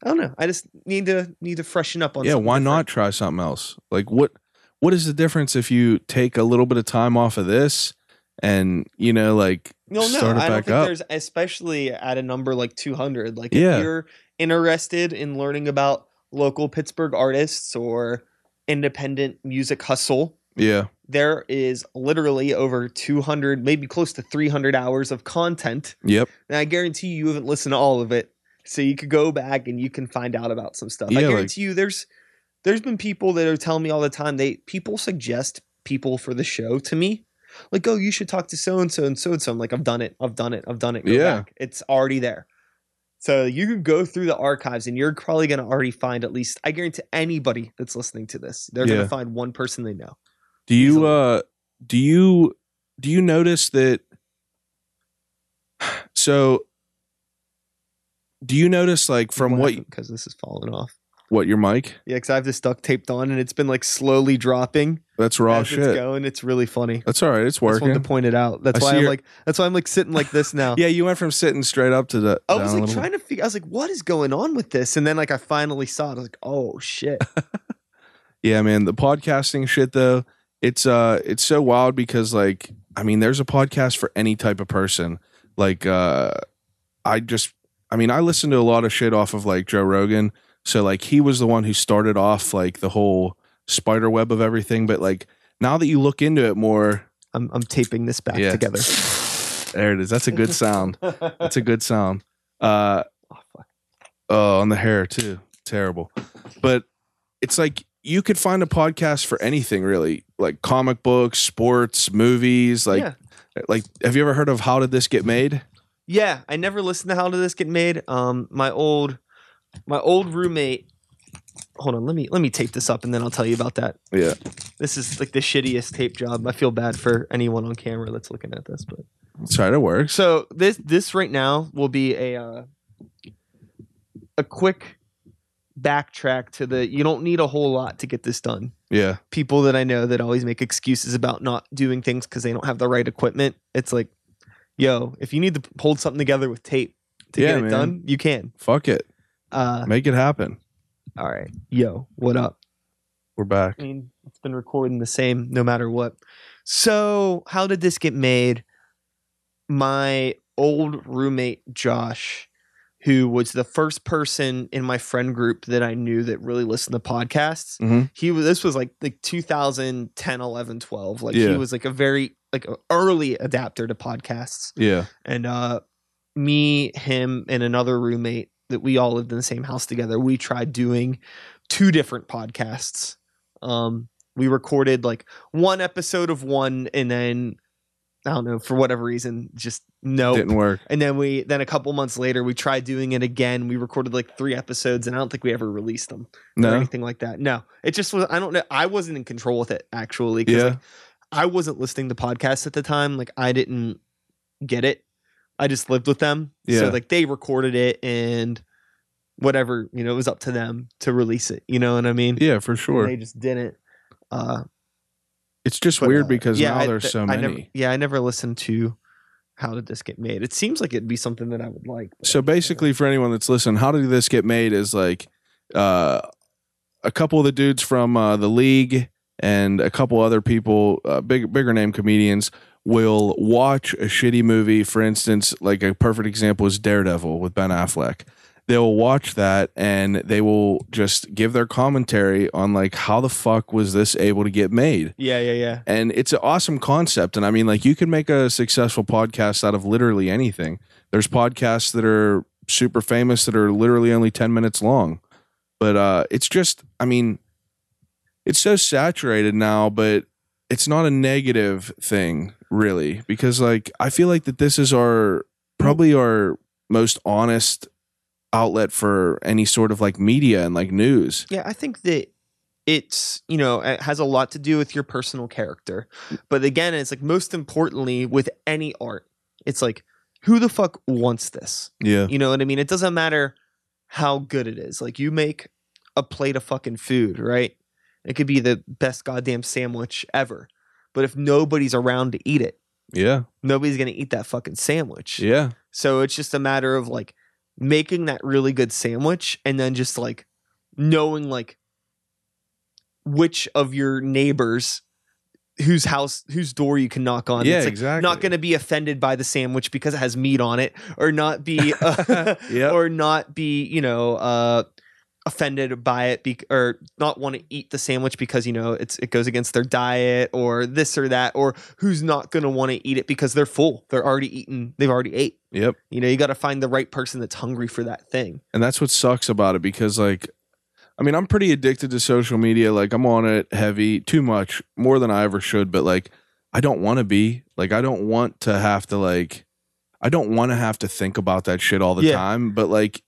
I don't know. I just need to need to freshen up on. Yeah, why different. not try something else? Like what what is the difference if you take a little bit of time off of this and you know like No, no, start it I don't back think up? there's especially at a number like 200. Like Yeah. if you're interested in learning about local Pittsburgh artists or independent music hustle, Yeah. there is literally over 200, maybe close to 300 hours of content. Yep. And I guarantee you, you haven't listened to all of it. So you could go back and you can find out about some stuff. Yeah, I like- guarantee you there's there's been people that are telling me all the time they people suggest people for the show to me. Like, oh, you should talk to so and so and so and so. I'm like, I've done it, I've done it, I've done it. Go Yeah. back. It's already there. So you can go through the archives and you're probably going to already find at least, I guarantee anybody that's listening to this, they're going to find one person they know. Do you uh do you do you notice that so do you notice like from what Because this is falling off. what your mic? Yeah, because I have this duct taped on and it's been like slowly dropping That's raw as it's shit. going. It's really funny. That's all right. It's working. I just to point it out. That's I why I'm your- like, that's why I'm like sitting like this now. Yeah, you went from sitting straight up to the. I down was a like little trying to figure. I was like, "What is going on with this?" And then like I finally saw it. I was like, "Oh shit!" Yeah, man, the podcasting shit though, it's uh it's so wild because like I mean, there's a podcast for any type of person. Like uh I just I mean, I listen to a lot of shit off of like Joe Rogan. So like he was the one who started off like the whole spider web of everything, but like now that you look into it more, I'm I'm taping this back Yeah. together. there it is. That's a good sound. That's a good sound. Uh Oh. Oh, on the hair too. Terrible. But it's like you could find a podcast for anything really, like comic books, sports, movies. Like, yeah, like have you ever heard of How Did This Get Made? Yeah. I never listened to How Did This Get Made. Um, my old my old roommate. Hold on, let me let me tape this up and then I'll tell you about that. Yeah. This is like the shittiest tape job. I feel bad for anyone on camera that's looking at this, but Sorry, it works. So this this right now will be a uh, a quick backtrack to the. You don't need a whole lot to get this done. Yeah. People that I know that always make excuses about not doing things because they don't have the right equipment. It's like, yo, if you need to hold something together with tape to Yeah, get it man. done, you can. Fuck it. Uh, Make it happen. all right, yo, what up? We're back. I mean, it's been recording the same no matter what. So, how did this get made? My old roommate, Josh, who was the first person in my friend group that I knew that really listened to podcasts, Mhm. he was, this was like, like 2010, 11, 12. Like, Yeah. he was like a very, like, early adapter to podcasts Yeah. and uh me him and another roommate that we all lived in the same house together we tried doing two different podcasts um we recorded like one episode of one and then i don't know for whatever reason just no Didn't work. and then we then a couple months later we tried doing it again we recorded like three episodes and i don't think we ever released them or anything like that no it just was i don't know i wasn't in control with it actually. Yeah. like, I wasn't listening to podcasts at the time. Like I didn't get it. I just lived with them. Yeah. So like they recorded it and whatever, you know, it was up to them to release it. You know what I mean? Yeah, for And sure. They just didn't. Uh It's just but, weird uh, because yeah, now I- there's th- so I many. never, yeah, I never listened to how did this get made. It seems like it'd be something that I would like. So basically, for anyone that's listening, how did this get made? Is like uh, a couple of the dudes from uh, the league and a couple other people, uh, big bigger name comedians, will watch a shitty movie. For instance, like a perfect example is Daredevil with Ben Affleck. They will watch that and they will just give their commentary on like how the fuck was this able to get made? Yeah, yeah, yeah. and it's an awesome concept. And i mean like you can make a successful podcast out of literally anything. There's podcasts that are super famous that are literally only 10 minutes long. But uh it's just i mean it's so saturated now but it's not a negative thing really. Because like i feel like that this is our probably our most honest outlet for any sort of like media and like news Yeah, I think that it's, you know, it has a lot to do with your personal character. But again, it's like most importantly with any art, it's like who the fuck wants this? yeah You know what I mean? It doesn't matter how good it is. Like you make a plate of fucking food, right? It could be the best goddamn sandwich ever. But if nobody's around to eat it, yeah nobody's going to eat that fucking sandwich. yeah So it's just a matter of like making that really good sandwich and then just like knowing like which of your neighbors whose house whose door you can knock on. Yeah, it's like exactly. not going to be offended by the sandwich because it has meat on it or not be uh, Yep. or not be, you know, uh offended by it be- or not want to eat the sandwich because you know it's it goes against their diet or this or that or who's not going to want to eat it because they're full they're already eaten they've already ate yep you know, you got to find the right person that's hungry for that thing. And that's what sucks about it because like I mean, I'm pretty addicted to social media. Like I'm on it heavy, too much, more than I ever should, but like I don't want to be. Like I don't want to have to like I don't want to have to think about that shit all the Yeah. time, but like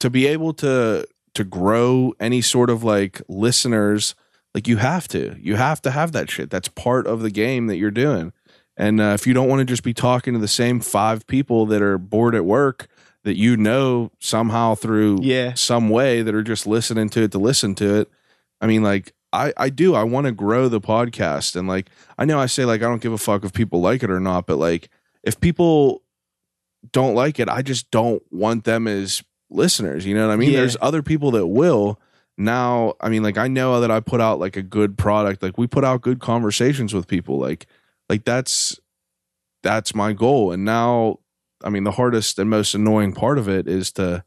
to be able to to grow any sort of like listeners, like you have to. You have to have that shit. That's part of the game that you're doing. And uh, if you don't want to just be talking to the same five people that are bored at work that you know somehow through Yeah. some way that are just listening to it to listen to it. I mean, like I I do. I want to grow the podcast, and like I know I say like I don't give a fuck if people like it or not, but like if people don't like it, I just don't want them as listeners. You know what I mean? Yeah. There's other people that will. Now, I mean, like I know that I put out like a good product. Like we put out good conversations with people. Like like that's that's my goal. And now, I mean, the hardest and most annoying part of it is to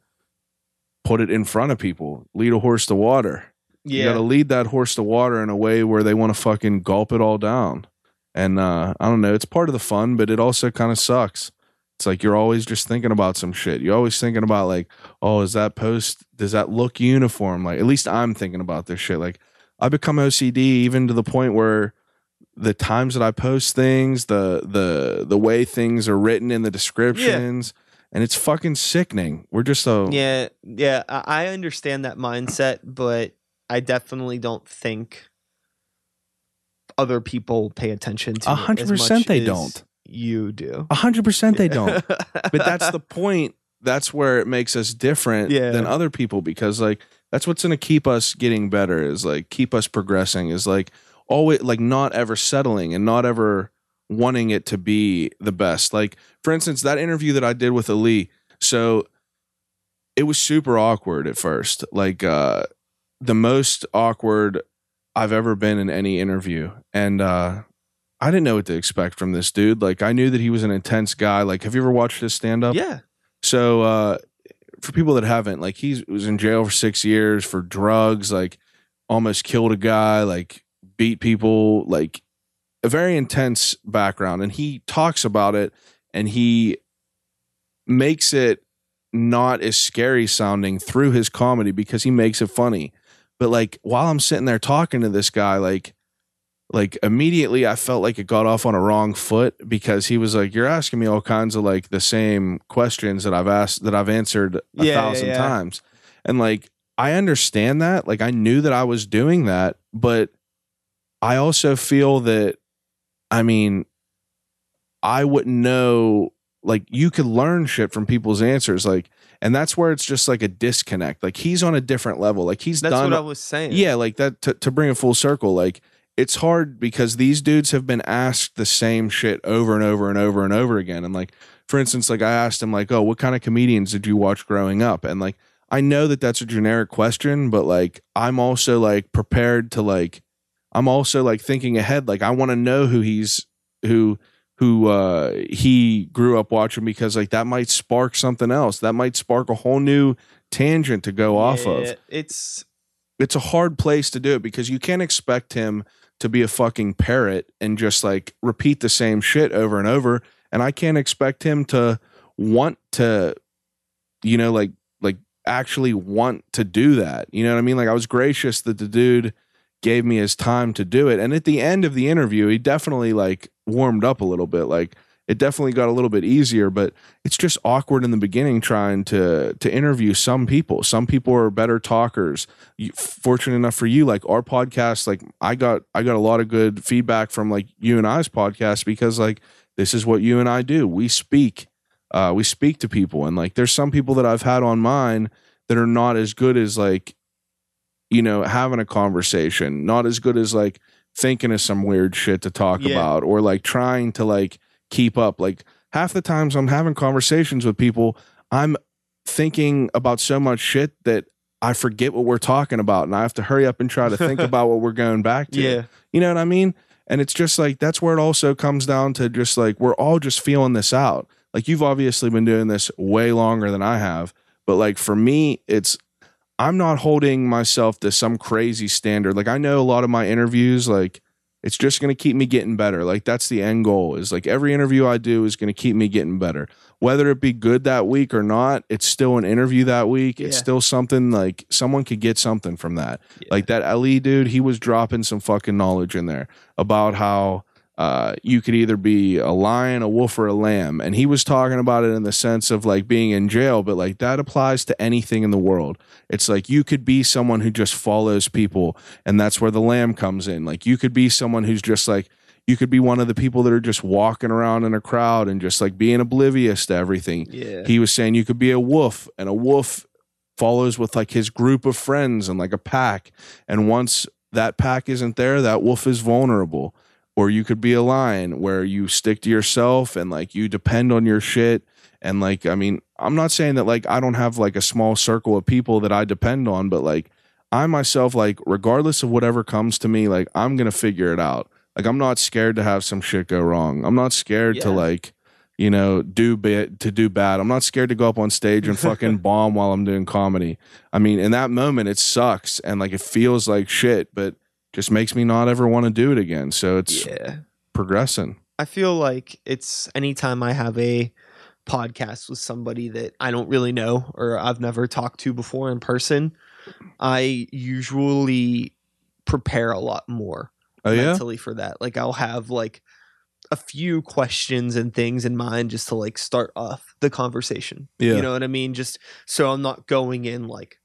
put it in front of people, lead a horse to water. Yeah. You got to lead that horse to water in a way where they want to fucking gulp it all down. And uh, I don't know, it's part of the fun, but it also kind of sucks. It's like you're always just thinking about some shit. You're always thinking about like, oh, is that post? Does that look uniform? Like, at least I'm thinking about this shit. Like, I become OCD even to the point where the times that I post things, the the the way things are written in the descriptions, and it's fucking sickening. We're just so Yeah, yeah, I understand that mindset, but I definitely don't think other people pay attention to A it hundred as percent they as don't. You do. A hundred percent they don't. but that's the point. That's where it makes us different Yeah. than other people because like that's what's going to keep us getting better is like keep us progressing is like always like not ever settling and not ever wanting it to be the best. Like for instance, that interview that I did with Ali. So it was super awkward at first. Like uh the most awkward I've ever been in any interview. And uh I didn't know what to expect from this dude. Like I knew that he was an intense guy. Like have you ever watched his stand up? yeah. So uh for people that haven't, like he was in jail for six years for drugs, like almost killed a guy, like beat people, like a very intense background. And he talks about it and he makes it not as scary sounding through his comedy because he makes it funny. But like while I'm sitting there talking to this guy, like like immediately I felt like it got off on a wrong foot because he was like, You're asking me all kinds of like the same questions that I've asked that I've answered a Yeah, yeah, thousand yeah. times. And like I understand that. Like I knew that I was doing that, but I also feel that I mean I wouldn't know like you could learn shit from people's answers. Like and that's where it's just like a disconnect. Like he's on a different level. Like he's That's done what I was saying. yeah, like that to, to bring a full circle, like it's hard because these dudes have been asked the same shit over and over and over and over again. And like, for instance, like I asked him, like, oh, what kind of comedians did you watch growing up? And like, I know that that's a generic question, but like, I'm also like prepared to like, I'm also like thinking ahead. Like, I want to know who he's who who uh he grew up watching because like that might spark something else. That might spark a whole new tangent to go off of It's it's a hard place to do it because you can't expect him to be a fucking parrot and just like repeat the same shit over and over and i can't expect him to want to you know like like actually want to do that. You know what i mean? Like i was gracious that the dude gave me his time to do it and at the end of the interview he definitely like warmed up a little bit. Like it definitely got a little bit easier but it's just awkward in the beginning trying to to interview some people. Some people are better talkers. You, fortunate enough for you like our podcast like i got i got a lot of good feedback from like you and i's podcast because like this is what you and i do. We speak uh we speak to people. And like there's some people that i've had on mine that are not as good as like you know having a conversation not as good as like thinking of some weird shit to talk Yeah. about or like trying to like keep up like half the times i'm having conversations with people i'm thinking about so much shit that I forget what we're talking about and I have to hurry up and try to think about what we're going back to. yeah. You know what I mean? And it's just like that's where it also comes down to just like we're all just feeling this out. Like you've obviously been doing this way longer than I have, but like for me it's I'm not holding myself to some crazy standard. Like I know a lot of my interviews like it's just going to keep me getting better. Like that's the end goal is like every interview I do is going to keep me getting better. Whether it be good that week or not, it's still an interview that week. It's Yeah. still something like someone could get something from that. Yeah. Like that Ali dude, he was dropping some fucking knowledge in there about how uh, you could either be a lion, a wolf, or a lamb. And he was talking about it in the sense of like being in jail, but like that applies to anything in the world. It's like you could be someone who just follows people, and that's where the lamb comes in. Like you could be someone who's just like, you could be one of the people that are just walking around in a crowd and just like being oblivious to everything. Yeah. He was saying you could be a wolf, and a wolf follows with like his group of friends and like a pack. And once that pack isn't there, that wolf is vulnerable. Or you could be a lion where you stick to yourself and like you depend on your shit. And like, I mean, I'm not saying that like I don't have like a small circle of people that I depend on, but like I myself, like, regardless of whatever comes to me, like I'm gonna figure it out. Like I'm not scared to have some shit go wrong. I'm not scared to like, you know, do bit to do bad. I'm not scared to go up on stage and fucking bomb while I'm doing comedy. I mean, in that moment, it sucks and like it feels like shit, but just makes me not ever want to do it again. So it's Yeah. progressing. I feel like it's anytime I have a podcast with somebody that I don't really know or I've never talked to before in person, I usually prepare a lot more Oh yeah, mentally for that. Like I'll have like a few questions and things in mind just to like start off the conversation. Yeah. You know what I mean? Just so I'm not going in like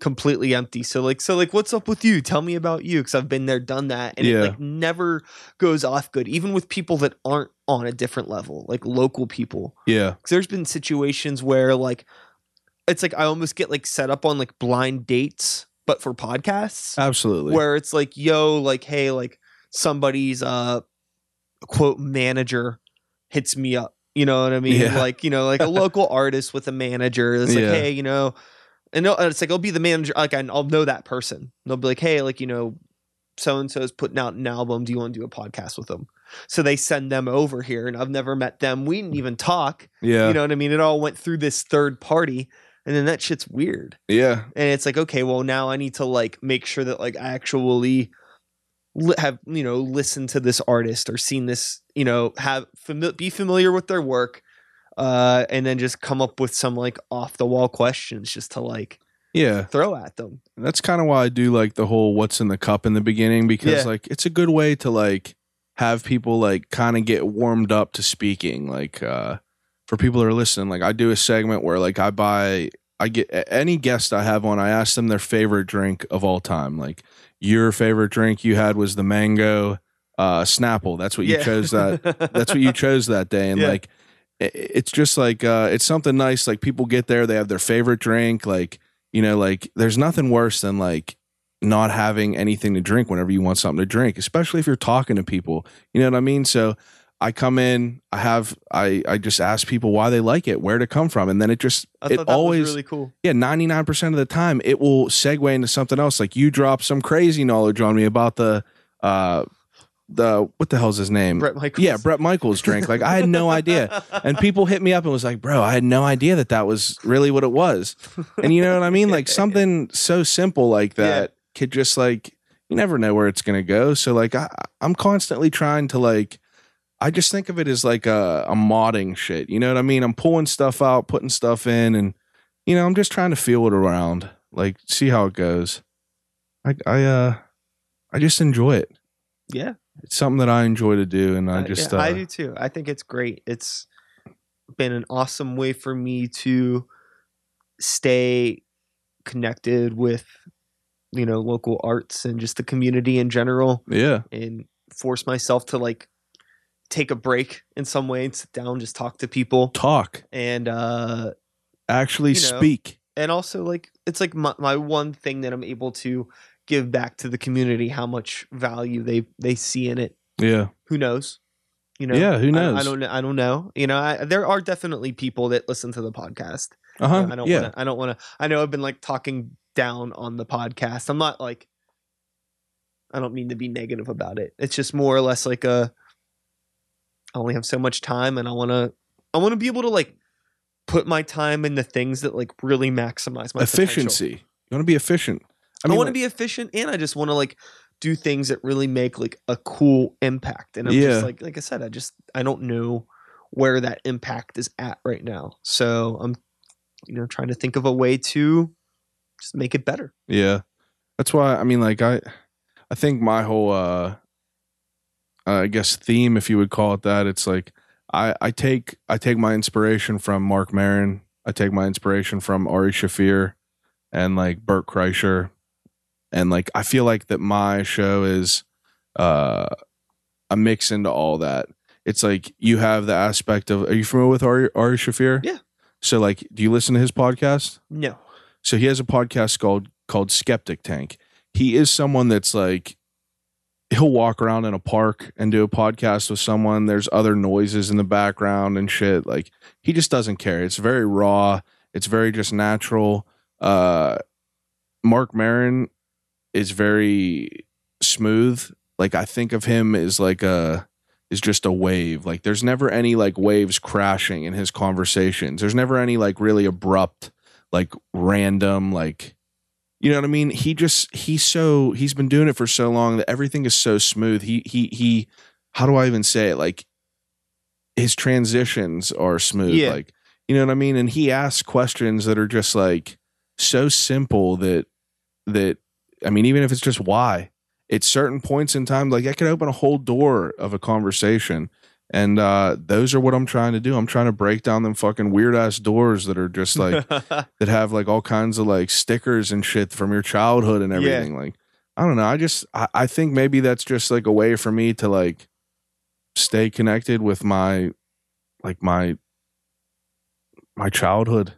completely empty. So like so like what's up with you? Tell me about you cuz I've been there done that and Yeah. it like never goes off good even with people that aren't on a different level, like local people. yeah, Cuz there's been situations where like it's like I almost get like set up on like blind dates but for podcasts absolutely. where it's like yo like hey like somebody's uh quote manager hits me up you know what i mean Yeah. like you know like a local artist with a manager it's like Yeah. hey you know and it's like i'll be the manager like i'll know that person. And they'll be like hey like you know so and so's putting out an album. Do you want to do a podcast with them? So they send them over here and i've never met them. We didn't even talk. Yeah, you know what i mean? It all went through this third party and then that shit's weird. Yeah, and it's like okay well now i need to like make sure that like i actually have you know listened to this artist or seen this you know have fami- be familiar with their work uh and then just come up with some like off the wall questions just to like yeah. throw at them That's kind of why I do like the whole what's in the cup in the beginning because Yeah. like it's a good way to like have people like kind of get warmed up to speaking. Like uh for people that are listening, like I do a segment where like I buy I get any guest I have on, I ask them their favorite drink of all time. Like your favorite drink you had was the mango uh Snapple. That's what you Yeah. chose that that's what you chose that day and Yeah. like it's just like uh it's something nice like people get there they have their favorite drink like you know like there's nothing worse than like not having anything to drink whenever you want something to drink especially if you're talking to people you know what i mean? So i come in i have i i just ask people why they like it where to come from and then it just i it always really cool. Yeah 99% of the time it will segue into something else like you drop some crazy knowledge on me about the uh the what the hell's his name Bret Michaels yeah, Bret Michaels drink. Like I had no idea. And people hit me up and was like, "Bro, I had no idea that that was really what it was." And you know what I mean? Like something so simple like that could just like you never know where it's going to go. So like I I'm constantly trying to like I just think of it as like a, a modding shit. You know what I mean? I'm pulling stuff out, putting stuff in and you know, I'm just trying to feel it around. Like see how it goes. I I uh I just enjoy it. yeah It's something that I enjoy to do and I I- just yeah, uh, I do too. I think it's great. It's been an awesome way for me to stay connected with you know local arts and just the community in general yeah. and force myself to like take a break in some way and sit down just talk to people talk and uh actually You know, speak and also like it's like my, my one thing that i'm able to give back to the community how much value they they see in it. Yeah. Who knows? You know? Yeah, who knows? i, don't know i don't know. You know I, there are definitely people that listen to the podcast. Uh-huh i don't yeah. want to i don't want to i know i've been like talking down on the podcast. I'm not like i don't mean to be negative about it. It's just more or less like a i only have so much time and i want to i want to be able to like put my time in the things that like really maximize my potential. efficiency. You want to be efficient I, i want to like- be efficient and I just want to like do things that really make like a cool impact. And I'm Yeah. just like like I said, I just I don't know where that impact is at right now. So I'm you know trying to think of a way to just make it better. yeah that's why i mean like i i think my whole uh uh, I guess theme, if you would call it that. It's like I I take I take my inspiration from Marc Maron. I take my inspiration from Ari Shaffir and like Bert Kreischer, and like I feel like that my show is uh a mix into all that. It's like you have the aspect of. Are you familiar with Ari Ari Shaffir? Yeah. So like, do you listen to his podcast? No. So he has a podcast called called Skeptic Tank. He is someone that's like he'll walk around in a park and do a podcast with someone. There's other noises in the background and shit. Like he just doesn't care. It's very raw. It's very just natural. Uh Marc Maron is very smooth. Like I think of him as like a is just a wave. Like there's never any like waves crashing in his conversations. There's never any like really abrupt like random like you know what I mean? He just he's so he's been doing it for so long that everything is so smooth. He he he how do I even say it? Like his transitions are smooth. Yeah. Like you know what I mean? And he asks questions that are just like so simple that that I mean, even if it's just why, at certain points in time, like I could open a whole door of a conversation. And uh those are what I'm trying to do. I'm trying to break down them fucking weird ass doors that are just like that have like all kinds of like stickers and shit from your childhood and Yeah. everything. Like, I don't know. I just I, I think maybe that's just like a way for me to like stay connected with my like my my childhood.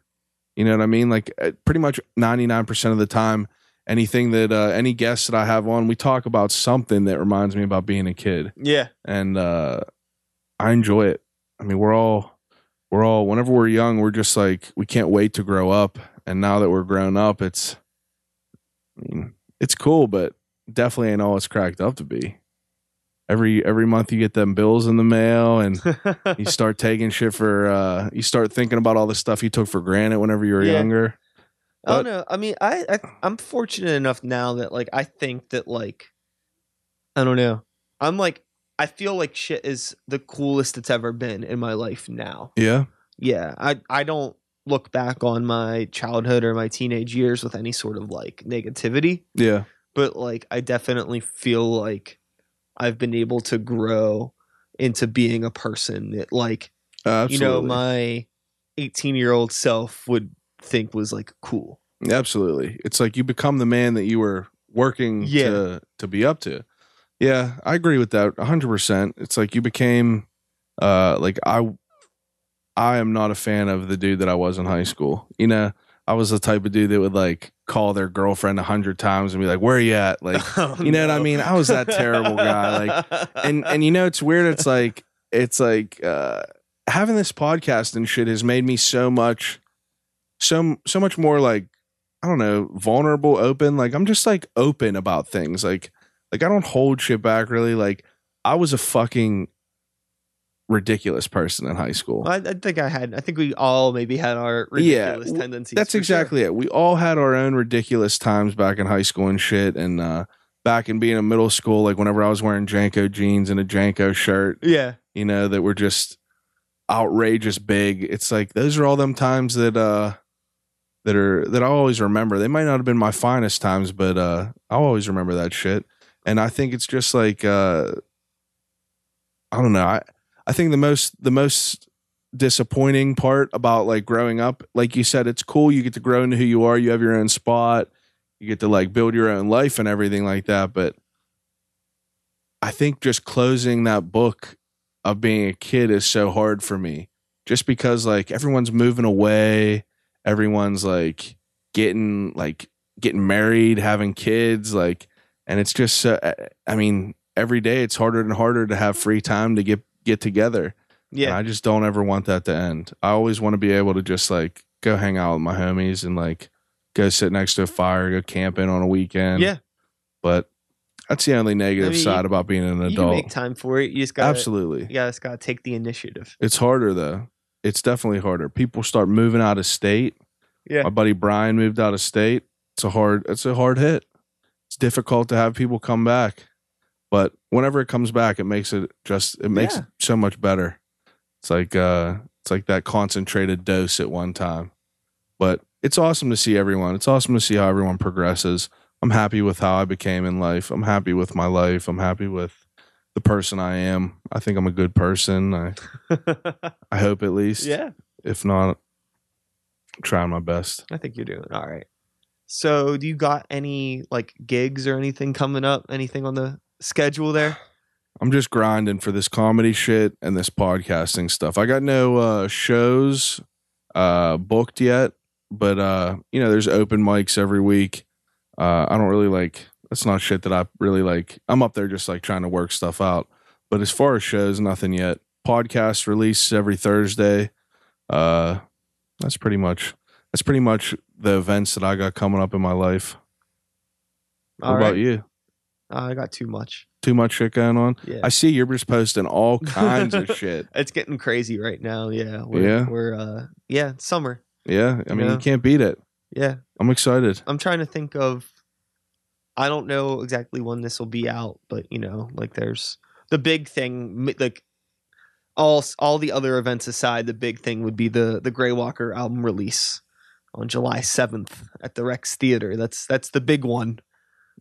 You know what I mean? Like uh, pretty much 99% of the time anything that uh any guests that I have on, we talk about something that reminds me about being a kid yeah. and uh I enjoy it. I mean, we're all we're all whenever we're young, we're just like we can't wait to grow up. And now that we're grown up, it's I mean, it's cool, but definitely ain't all it's cracked up to be. Every every month you get them bills in the mail and you start taking shit for uh you start thinking about all the stuff you took for granted whenever you were Yeah. younger. Oh, I don't know. I mean, I, I I'm fortunate enough now that like I think that like I don't know. I'm like I feel like shit is the coolest it's ever been in my life now. Yeah. Yeah, I I don't look back on my childhood or my teenage years with any sort of like negativity, Yeah. but like I definitely feel like I've been able to grow into being a person that like Absolutely. you know my 18 year old self would think was like cool. Absolutely. It's like you become the man that you were working Yeah. to to be up to. Yeah, I agree with that 100%. It's like you became uh like I I am not a fan of the dude that I was in high school. You know, I was the type of dude that would like call their girlfriend a hundred times and be like, "Where are you at?" Like, you know what I mean? I was that terrible guy. Like, and and you know it's weird. It's like it's like uh having this podcast and shit has made me so much, so so much more like I don't know, vulnerable, open. Like I'm just like open about things. Like like I don't hold shit back really. Like I was a fucking ridiculous person in high school. I, I think I had. I think we all maybe had our Yeah, ridiculous w- tendencies. That's for sure. exactly it. We all had our own ridiculous times back in high school and shit. And uh, back in being in middle school, like whenever I was wearing JNCO jeans and a JNCO shirt, Yeah, you know, that were just outrageous big. It's like those are all them times that uh that are that I always remember. They might not have been my finest times, but uh I'll always remember that shit. And I think it's just like uh I don't know. I I think the most the most disappointing part about like growing up, like you said, it's cool. You get to grow into who you are. You have your own spot. You get to like build your own life and everything like that. But I think just closing that book of being a kid is so hard for me just because like everyone's moving away everyone's like getting like getting married having kids like and it's just so eh, i mean every day it's harder and harder to have free time to get get together and yeah, i just don't ever want that to end i always want to be able to just like go hang out with my homies and like go sit next to a fire go camping on a weekend yeah. but that's the only negative I mean, side you- about being an You adult make time for it. You just got absolutely Yeah, You just got to take the initiative. It's harder though. It's definitely harder. People start moving out of state. Yeah. My buddy Brian moved out of state. It's a hard it's a hard hit. It's difficult to have people come back. But whenever it comes back, it makes it just it makes Yeah. it so much better. It's like uh it's like that concentrated dose at one time. But it's awesome to see everyone. It's awesome to see how everyone progresses. I'm happy with how I became in life. I'm happy with my life. I'm happy with the person I am. I think I'm a good person. I I hope at least. yeah, If not, trying my best. I think you're doing all right. So, do you got any like gigs or anything coming up? Anything on the schedule there? I'm just grinding for this comedy shit and this podcasting stuff. I got no uh shows uh booked yet, but uh you know, there's open mics every week. Uh I don't really like that's not shit that I really like. I'm up there just like trying to work stuff out. But as far as shows, nothing yet. Podcast release every Thursday. Uh that's pretty much that's pretty much the events that I got coming up in my life. What All about you? Uh, I got too much. Too much shit going on? Yeah. I see you're just posting all kinds of shit. It's getting crazy right now. Yeah. We're, Yeah? We're uh yeah, summer. Yeah, I mean, Yeah. you can't beat it. Yeah. I'm excited. I'm trying to think of I don't know exactly when this will be out, but you know, like there's the big thing like all all the other events aside, the big thing would be the the Grey Walker album release on July 7th at the Rex Theater. That's that's the big one.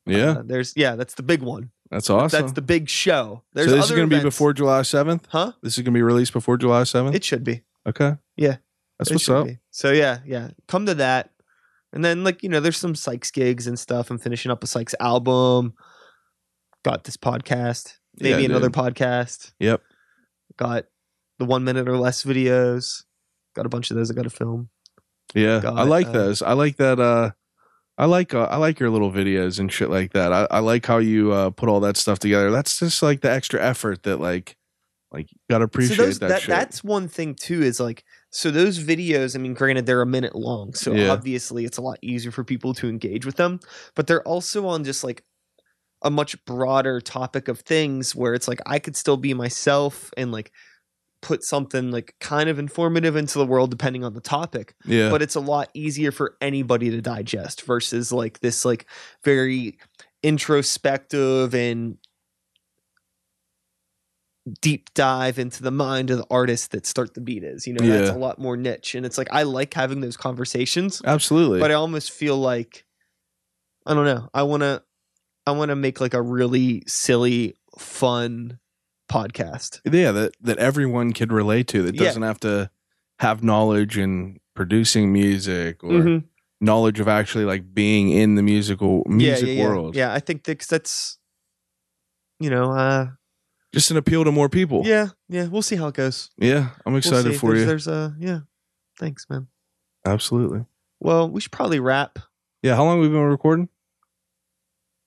Yeah, Uh, there's yeah, that's the big one. that's awesome. That's the big show. There's so this is going to be before July 7th. Huh? This is going to be released before July 7th. It should be. okay. Yeah. that's It what's up. be. So yeah, yeah. Come to that. And then like, you know, there's some Sykes gigs and stuff. I'm finishing up a Sykes album. Got this podcast. Maybe Yeah, another dude. podcast. Yep. Got the one minute or less videos. Got a bunch of those I gotta film. Yeah, Got I like uh, those. I like that. Uh, I like uh, I like your little videos and shit like that. I, I like how you uh, put all that stuff together. That's just like the extra effort that like like gotta appreciate so those, that, that that's one thing too, is like so those videos, I mean, granted they're a minute long, so Yeah. obviously it's a lot easier for people to engage with them. But they're also on just like a much broader topic of things where it's like I could still be myself and like put something like kind of informative into the world depending on the topic yeah, but it's a lot easier for anybody to digest versus like this like very introspective and deep dive into the mind of the artist that start the beat is you know that's a lot more niche and it's like i like having those conversations absolutely. but i almost feel like i don't know i want to i want to make like a really silly fun podcast yeah, that that everyone could relate to. That doesn't have to have knowledge in producing music or Mhm. knowledge of actually like being in the musical music yeah, yeah, world. yeah. yeah i think that's that's you know uh Just an appeal to more people. Yeah, yeah. We'll see how it goes. Yeah, I'm We'll excited for there's, you. There's a yeah. Thanks, man. Absolutely. Well, we should probably wrap. Yeah, how long we been recording?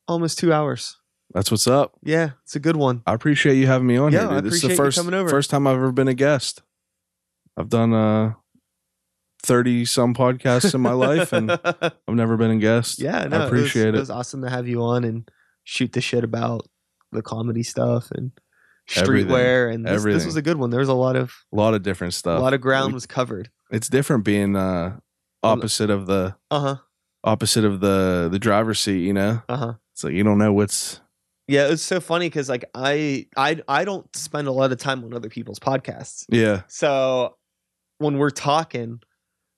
Almost two hours. That's what's up. Yeah, it's a good one. I appreciate you having me on Yeah, here. I Dude. This is the you first coming over. first time I've ever been a guest. I've done uh thirty some podcasts in my life, and I've never been a guest. yeah, no, I appreciate it. Was, it. it was awesome to have you on and shoot the shit about the comedy stuff and. Streetwear. And this, this was a good one. There was a lot of A lot of different stuff. a lot of ground We- was covered. it's different being uh opposite of the Uh huh. opposite of the the driver's seat. You know, Uh huh. So you don't know what's. Yeah, it was so funny because like I I I don't spend a lot of time on other people's podcasts. Yeah, So when we're talking,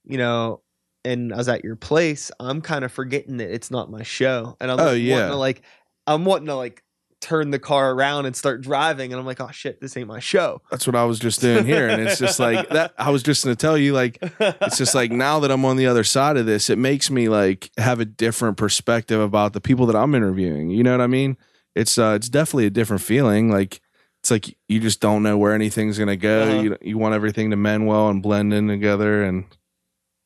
you know, and I was at your place, I'm kind of forgetting that it's not my show. And I'm Oh, like, yeah. wanting to like I'm wanting to like turn the car around and start driving and I'm like, oh shit, this ain't my show. that's what I was just doing here, and it's just like that. I was just gonna tell you like it's just like now that I'm on the other side of this, it makes me like have a different perspective about the people that I'm interviewing. You know what I mean? It's uh it's definitely a different feeling. Like it's like you just don't know where anything's gonna go. Uh-huh. You you want everything to mend well and blend in together, and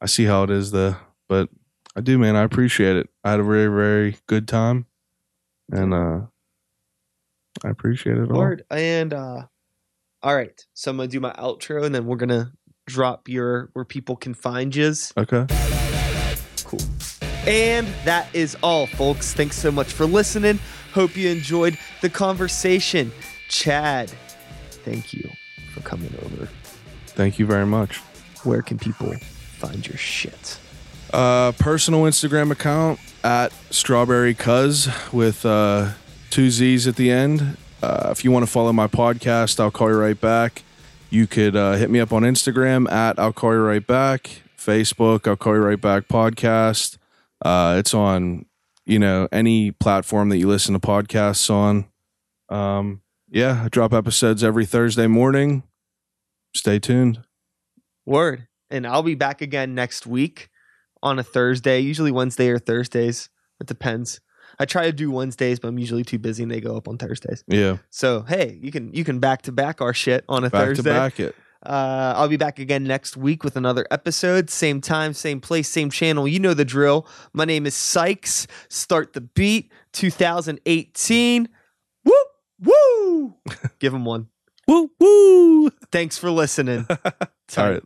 I see how it is the but I do, man. I appreciate it. I had a very very good time, and uh I appreciate it all. And uh all right. So I'm gonna do my outro and then we're gonna drop your where people can find yous. Okay. Cool. And that is all, folks. Thanks so much for listening. Hope you enjoyed the conversation. Chad, thank you for coming over. Thank you very much. Where can people find your shit? Uh, personal Instagram account at strawberry cuz with uh, two Z's at the end. Uh, if you want to follow my podcast, I'll call you right back. You could uh, hit me up on Instagram at I'll call you right back. Facebook, I'll call you right back podcast. Uh, it's on, you know, any platform that you listen to podcasts on. Um, yeah, I drop episodes every Thursday morning. Stay tuned. Word. And I'll be back again next week on a Thursday, usually Wednesday or Thursdays. It depends. I try to do Wednesdays, but I'm usually too busy and they go up on Thursdays. Yeah, So hey, you can you can back to back our shit on a back Thursday. Back to back it. Uh, I'll be back again next week with another episode. Same time, same place, same channel. You know the drill. My name is Sykes. Start the beat 2018. Woo! Woo! Give him one. Woo woo! Thanks for listening. All right.